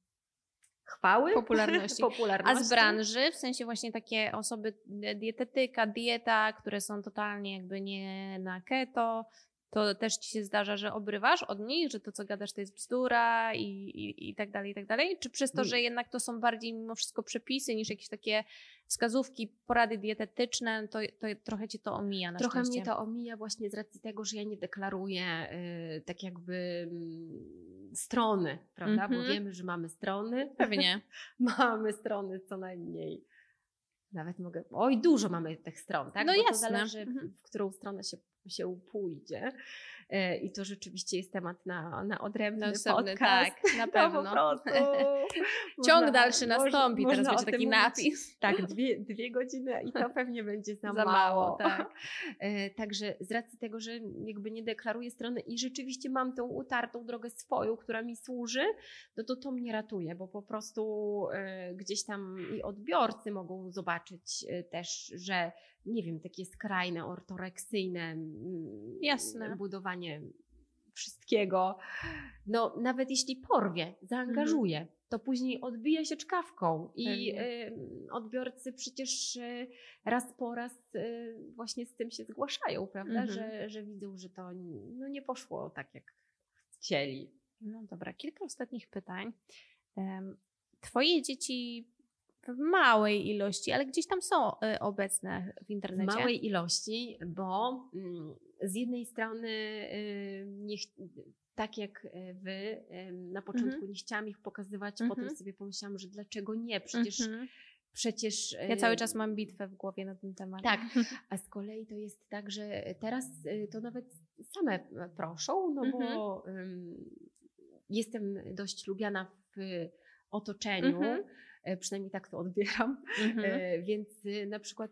chwały, Popularności. popularności. A z branży, w sensie właśnie takie osoby e, dietetyka, dieta, które są totalnie jakby nie na keto, to też ci się zdarza, że obrywasz od nich, że to co gadasz to jest bzdura i, i, i tak dalej, i tak dalej? Czy przez to, Nie. że jednak to są bardziej mimo wszystko przepisy niż jakieś takie wskazówki, porady dietetyczne, to, to trochę cię to omija na Trochę szczęście. mnie to omija właśnie z racji tego, że ja nie deklaruję y, tak jakby mm, strony, prawda? Bo Mhm. wiemy, że mamy strony. Pewnie. mamy strony co najmniej. Nawet mogę. Oj, dużo mamy tych stron, tak? No Bo to jasne. zależy, Mhm. w którą stronę się, się pójdzie. E, I to rzeczywiście jest temat na, na odrębny osobny, podcast. tak, na No pewno. Ciąg Można- dalszy można- nastąpi, teraz można będzie taki mówić. napis. Tak, dwie, dwie godziny i to pewnie będzie za, Za mało. mało, tak. E, Także z racji tego, że jakby nie deklaruję strony i rzeczywiście mam tą utartą drogę swoją, która mi służy, no to to mnie ratuje, bo po prostu e, gdzieś tam i odbiorcy mogą zobaczyć też, że nie wiem, takie skrajne, ortoreksyjne mm, Jasne. budowanie wszystkiego, no nawet jeśli porwie, zaangażuje, to później odbija się czkawką i y, odbiorcy przecież y, raz po raz y, właśnie z tym się zgłaszają, prawda, Mhm. że, że widzą, że to no, nie poszło tak, jak chcieli. No dobra, kilka ostatnich pytań. Twoje dzieci w małej ilości, ale gdzieś tam są e, obecne w W internecie. małej ilości, bo mm, z jednej strony y, nie, tak jak y, wy y, na początku nie chciałam ich pokazywać, Mhm. potem sobie pomyślałam, że dlaczego nie, przecież, Mhm. przecież Ja cały y, czas mam bitwę w głowie na ten temat. Tak, a z kolei to jest tak, że teraz y, to nawet same proszą, no bo ym, jestem dość lubiana w otoczeniu, Mhm. e, przynajmniej tak to odbieram, Mhm. e, więc y, na przykład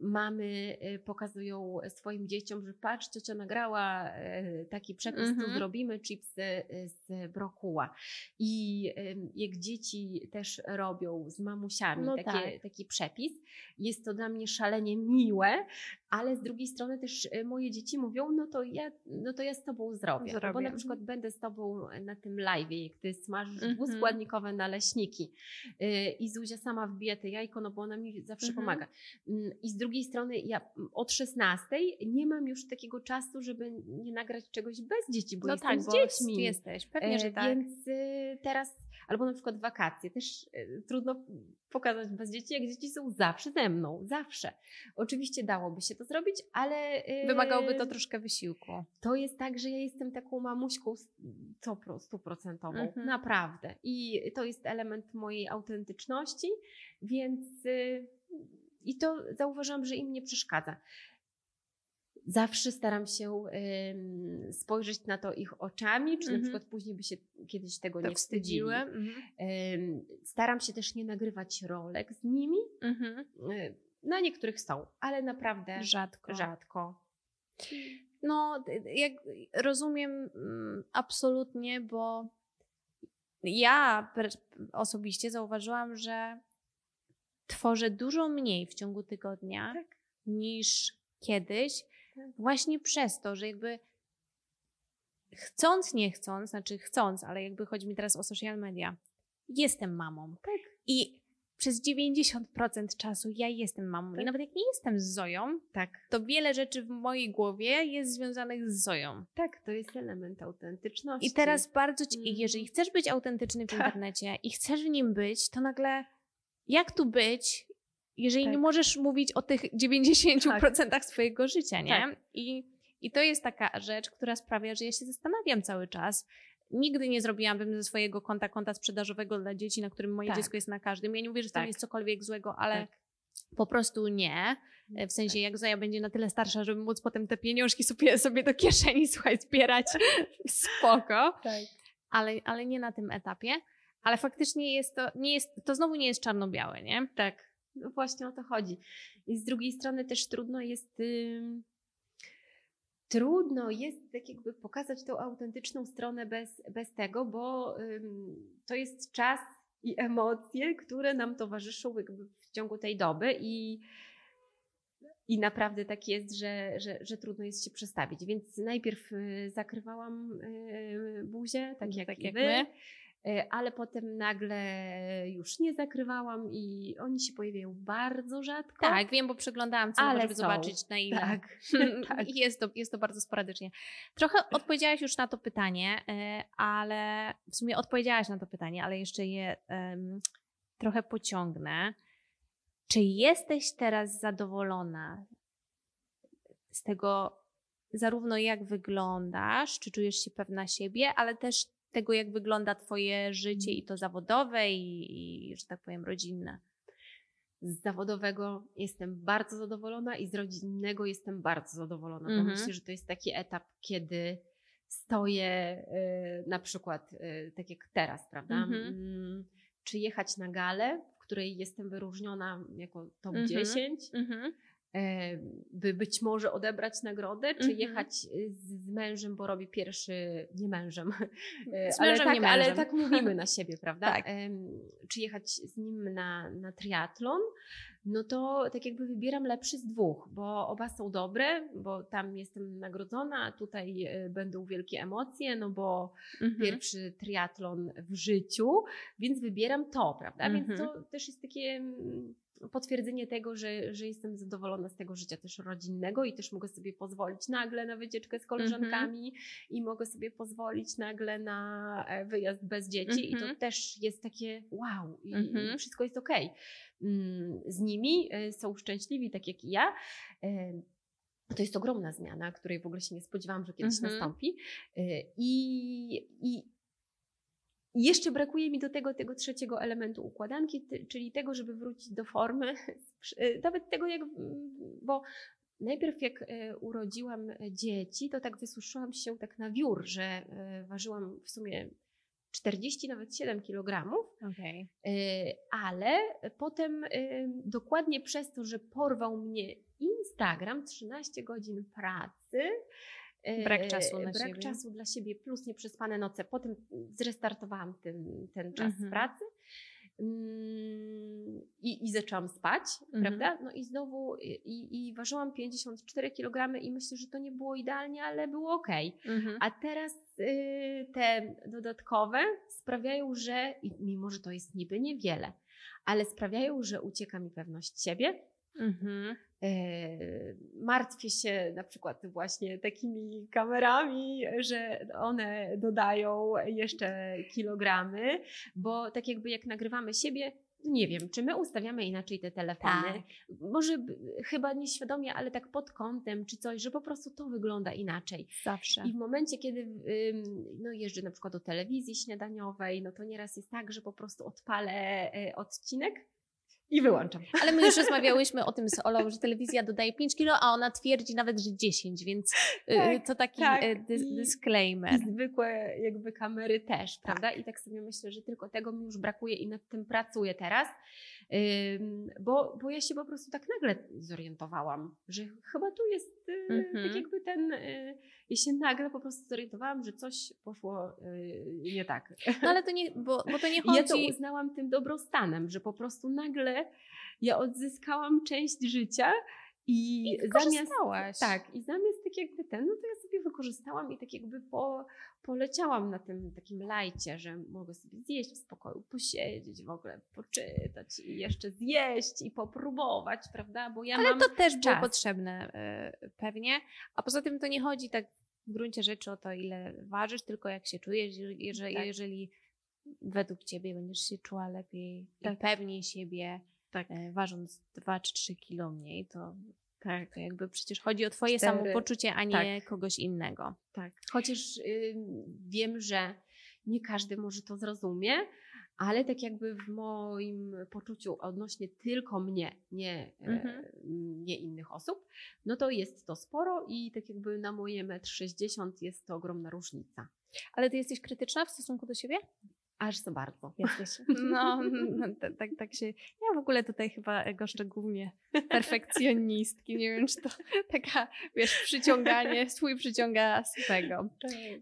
mamy y, pokazują swoim dzieciom, że patrz, ciocia nagrała y, taki przepis, mm tu zrobimy chipsy y, z brokuła. I jak dzieci też robią z mamusiami No takie, tak. taki przepis, jest to dla mnie szalenie miłe, ale z drugiej strony też y, moje dzieci mówią, no to ja, no to ja z tobą zrobię. Zrobię. Bo na Mhm. przykład będę z tobą na tym live, jak ty smażysz Mhm. dwuskładnikowe naleśniki y, i Zuzia sama wbija te jajko, no bo ona mi zawsze Mhm. pomaga. Mm, I z drugiej strony ja mm, od 16 nie mam już takiego czasu, żeby nie nagrać czegoś bez dzieci, bo no jestem tak, z dziećmi. jesteś, pewnie, że E, tak. Więc y, teraz, albo na przykład wakacje, też y, trudno pokazać bez dzieci, jak dzieci są zawsze ze mną, zawsze. Oczywiście dałoby się to zrobić, ale... y, Wymagałoby to troszkę wysiłku. to jest tak, że ja jestem taką mamuśką stuprocentową, Mhm. naprawdę. I to jest element mojej autentyczności, więc y, i to zauważyłam, że im nie przeszkadza. Zawsze staram się ym, spojrzeć na to ich oczami, czy na Mhm. przykład później by się kiedyś tego To nie wstydzili. wstydziłem. Mhm. Ym, Staram się też nie nagrywać rolek z nimi. Mhm. Y, Na niektórych są, ale naprawdę Rzadko. rzadko. No, jak rozumiem mm, absolutnie, bo ja osobiście zauważyłam, że tworzę dużo mniej w ciągu tygodnia Tak. niż kiedyś, Tak. Właśnie przez to, że jakby chcąc, nie chcąc, znaczy chcąc, ale jakby chodzi mi teraz o social media, jestem mamą. Tak. I przez 90% czasu ja jestem mamą. I Tak. nawet jak nie jestem z Zoją, Tak. to wiele rzeczy w mojej głowie jest związanych z Zoją. Tak, to jest element autentyczności. I teraz bardzo ci, i Mm. jeżeli chcesz być autentyczny w Tak. internecie i chcesz w nim być, to nagle jak tu być, jeżeli Tak. nie możesz mówić o tych 90% swojego życia, nie? Tak. I, I to jest taka rzecz, która sprawia, że ja się zastanawiam cały czas. Nigdy nie zrobiłabym ze swojego konta konta sprzedażowego dla dzieci, na którym moje Tak. dziecko jest na każdym. Ja nie mówię, że tam Tak. jest cokolwiek złego, ale Tak. po prostu nie. Tak. W sensie, jak Zoja będzie na tyle starsza, żeby móc potem te pieniążki sobie, sobie do kieszeni, słuchaj, zbierać, spoko. Tak. Ale, ale nie na tym etapie. Ale faktycznie jest to, nie jest, to znowu nie jest czarno-białe, nie? Tak, no właśnie o to chodzi. I z drugiej strony też trudno jest. Trudno jest tak jakby pokazać tą autentyczną stronę bez, bez tego, bo ym, to jest czas i emocje, które nam towarzyszą jakby w ciągu tej doby i, i naprawdę tak jest, że, że, że trudno jest się przestawić. Więc najpierw y, zakrywałam y, buzię, tak jak, Tak jak wy. my. E, ale potem nagle już nie zakrywałam i oni się pojawiają bardzo rzadko. Tak, wiem, bo przeglądałam całą, Ale żeby są. zobaczyć na ile. tak. tak. I jest to, jest to bardzo sporadycznie. Trochę odpowiedziałaś już na to pytanie, e, ale w sumie odpowiedziałaś na to pytanie, ale jeszcze je em, trochę pociągnę. Czy jesteś teraz zadowolona z tego, zarówno jak wyglądasz, czy czujesz się pewna siebie, ale też tego, jak wygląda Twoje życie i to zawodowe, i, i że tak powiem, rodzinne? Z zawodowego jestem bardzo zadowolona i z rodzinnego jestem bardzo zadowolona, Mhm. bo myślę, że to jest taki etap, kiedy stoję y, na przykład, y, tak jak teraz, prawda? Mhm. Mm, Czy jechać na galę, w której jestem wyróżniona jako top Mhm. 10, Mhm. e, by być może odebrać nagrodę, czy Mhm. jechać y, z, mężem, bo robi pierwszy, nie mężem, e, Z ale, mężem, tak, nie mężem. ale tak mówimy na siebie, prawda? Tak. Czy jechać z nim na, na triatlon, no to tak jakby wybieram lepszy z dwóch, bo oba są dobre, bo tam jestem nagrodzona, a tutaj e, będą wielkie emocje, no bo Mhm. pierwszy triatlon w życiu, więc wybieram to, prawda? Więc Mhm. to też jest takie mm, potwierdzenie tego, że, że jestem zadowolona z tego życia też rodzinnego i też mogę sobie pozwolić nagle na wycieczkę z koleżankami i mogę sobie pozwolić nagle na e, wyjazd bez dzieci i Mhm. to też jest takie wow i, Mhm. i wszystko jest okej. Mm, Z nimi e, są szczęśliwi, tak jak i ja. E, To jest ogromna zmiana, której w ogóle się nie spodziewałam, że kiedyś Mhm. nastąpi. I, i i jeszcze brakuje mi do tego tego trzeciego elementu układanki, czyli tego, żeby wrócić do formy, Sprz- nawet tego jak, bo najpierw jak e, urodziłam dzieci, to tak wysuszyłam się tak na wiór, że e, ważyłam w sumie 40, nawet 7 kg, Okej. y, ale potem y, dokładnie przez to, że porwał mnie Instagram, 13 godzin pracy. Brak czasu na brak siebie. czasu dla siebie, plus nieprzespane noce. Potem zrestartowałam ten, ten czas Mhm. pracy. Mm, I, I zaczęłam spać, Mhm. prawda? No i znowu i, i ważyłam 54 kg i myślę, że to nie było idealnie, ale było ok. Mhm. A teraz y, te dodatkowe sprawiają, że i mimo, że to jest niby niewiele, ale sprawiają, że ucieka mi pewność siebie. Mhm. Y, Martwię się na przykład właśnie takimi kamerami, że one dodają jeszcze kilogramy, bo tak jakby jak nagrywamy siebie, nie wiem, czy my ustawiamy inaczej te telefony. Tak. Może chyba nieświadomie, ale tak pod kątem czy coś, że po prostu to wygląda inaczej. Zawsze. I w momencie, kiedy no, jeżdżę na przykład do telewizji śniadaniowej, no to nieraz jest tak, że po prostu odpalę e, odcinek i wyłączam. Ale my już rozmawiałyśmy o tym z Olą, że telewizja dodaje 5 kilo, a ona twierdzi nawet, że 10, więc y, Tak, to taki tak. y, disclaimer. I zwykłe jakby kamery też, prawda? I tak sobie myślę, że tylko tego mi już brakuje i nad tym pracuję teraz, bo, bo ja się po prostu tak nagle zorientowałam, że chyba tu jest y, Mhm. tak jakby ten, y, ja się nagle po prostu zorientowałam, że coś poszło y, nie tak. No ale to nie, bo, bo to nie I ja to chodzi... uznałam tym dobrostanem, że po prostu nagle ja odzyskałam część życia i, I zamiast tak, i zamiast tak jakby ten, no to ja sobie wykorzystałam i tak jakby po, poleciałam na tym takim lajcie, że mogę sobie zjeść w spokoju, posiedzieć w ogóle, poczytać i jeszcze zjeść i popróbować, prawda? Bo ja Ale mam to też było czas. potrzebne y, pewnie. A poza tym to nie chodzi tak w gruncie rzeczy o to, ile ważysz, tylko jak się czujesz. Jeżeli, Tak. jeżeli według ciebie będziesz się czuła lepiej i Tak. pewniej siebie, tak, e, ważąc 2 czy 3 kilo mniej, to, tak, to jakby przecież chodzi o twoje Cztery. samopoczucie, a nie kogoś innego. tak. Chociaż ym, wiem, że nie każdy może to zrozumie, ale tak jakby w moim poczuciu odnośnie tylko mnie, nie, e, Mhm. nie innych osób, no to jest to sporo i tak jakby na moje 1,60 m jest to ogromna różnica. Ale ty jesteś krytyczna w stosunku do siebie? Aż za bardzo. Jesteś. No, no tak, tak, tak się. Ja w ogóle tutaj chyba goszczę głównie perfekcjonistki. Nie wiem, czy to taka, wiesz, przyciąganie, swój przyciąga swego.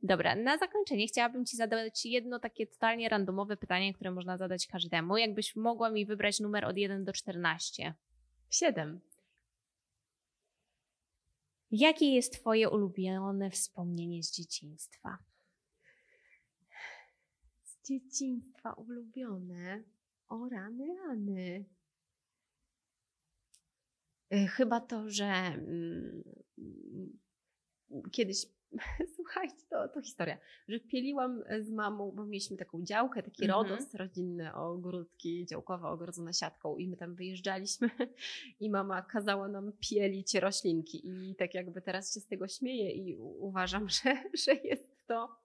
Dobra, na zakończenie chciałabym Ci zadać jedno takie totalnie randomowe pytanie, które można zadać każdemu. Jakbyś mogła mi wybrać numer od 1 do 14. Siedem. Jakie jest Twoje ulubione wspomnienie z dzieciństwa? Dzieciństwa ulubione. O rany, rany. Y, Chyba to, że mm, kiedyś, słuchajcie, to, to historia, że pieliłam z mamą, bo mieliśmy taką działkę, taki Mhm. rodos rodzinny, ogródki działkowe ogrodzone siatką i my tam wyjeżdżaliśmy i mama kazała nam pielić roślinki i tak jakby teraz się z tego śmieję i uważam, że, że jest to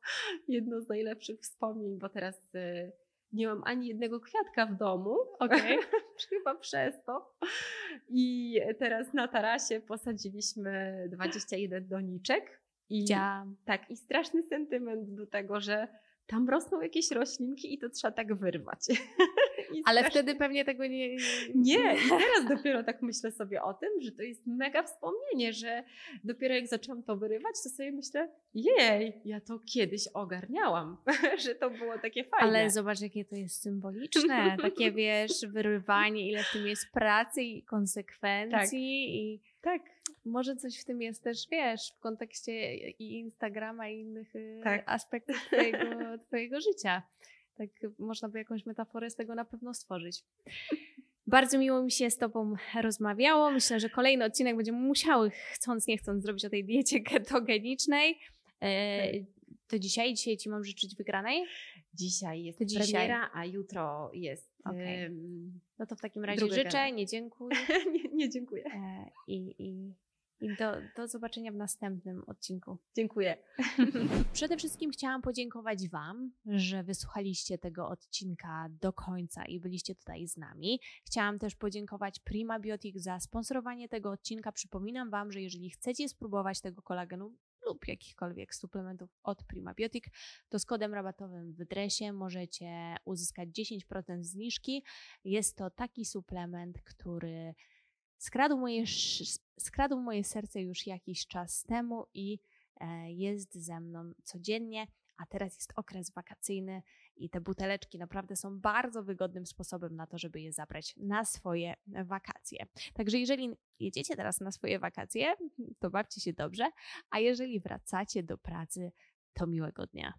jedno z najlepszych wspomnień, bo teraz y, nie mam ani jednego kwiatka w domu. Okej. Chyba przez to. I teraz na tarasie posadziliśmy 21 doniczek. I Widziałam. tak, i straszny sentyment do tego, że tam rosną jakieś roślinki i to trzeba tak wyrwać. I Ale strasznie- wtedy pewnie tego nie. nie, i teraz dopiero tak myślę sobie o tym, że to jest mega wspomnienie, że dopiero jak zaczęłam to wyrywać, to sobie myślę, jej, ja to kiedyś ogarniałam, że to było takie fajne. Ale zobacz, jakie to jest symboliczne. Takie wiesz, wyrywanie, ile w tym jest pracy i konsekwencji. I tak, może coś w tym jest też, wiesz, w kontekście i Instagrama i innych y, Tak. aspektów twojego, twojego życia. Tak można by jakąś metaforę z tego na pewno stworzyć. Bardzo miło mi się z Tobą rozmawiało. Myślę, że kolejny odcinek będziemy musiały, chcąc nie chcąc, zrobić o tej diecie ketogenicznej. E, to dzisiaj, dzisiaj Ci mam życzyć wygranej. dzisiaj jest To dzisiaj. premiera, a jutro jest... Em, No to w takim razie życzę, nie dziękuję. nie, nie, dziękuję. E, I, i, i do, do zobaczenia w następnym odcinku. Dziękuję. Przede wszystkim chciałam podziękować Wam, że wysłuchaliście tego odcinka do końca i byliście tutaj z nami. Chciałam też podziękować Prima Biotic za sponsorowanie tego odcinka. Przypominam Wam, że jeżeli chcecie spróbować tego kolagenu lub jakichkolwiek suplementów od Primabiotic, to z kodem rabatowym w dresie możecie uzyskać 10% zniżki. Jest to taki suplement, który skradł moje, skradł moje serce już jakiś czas temu i e, jest ze mną codziennie, a teraz jest okres wakacyjny i te buteleczki naprawdę są bardzo wygodnym sposobem na to, żeby je zabrać na swoje wakacje. Także jeżeli jedziecie teraz na swoje wakacje, to bawcie się dobrze, a jeżeli wracacie do pracy, to miłego dnia.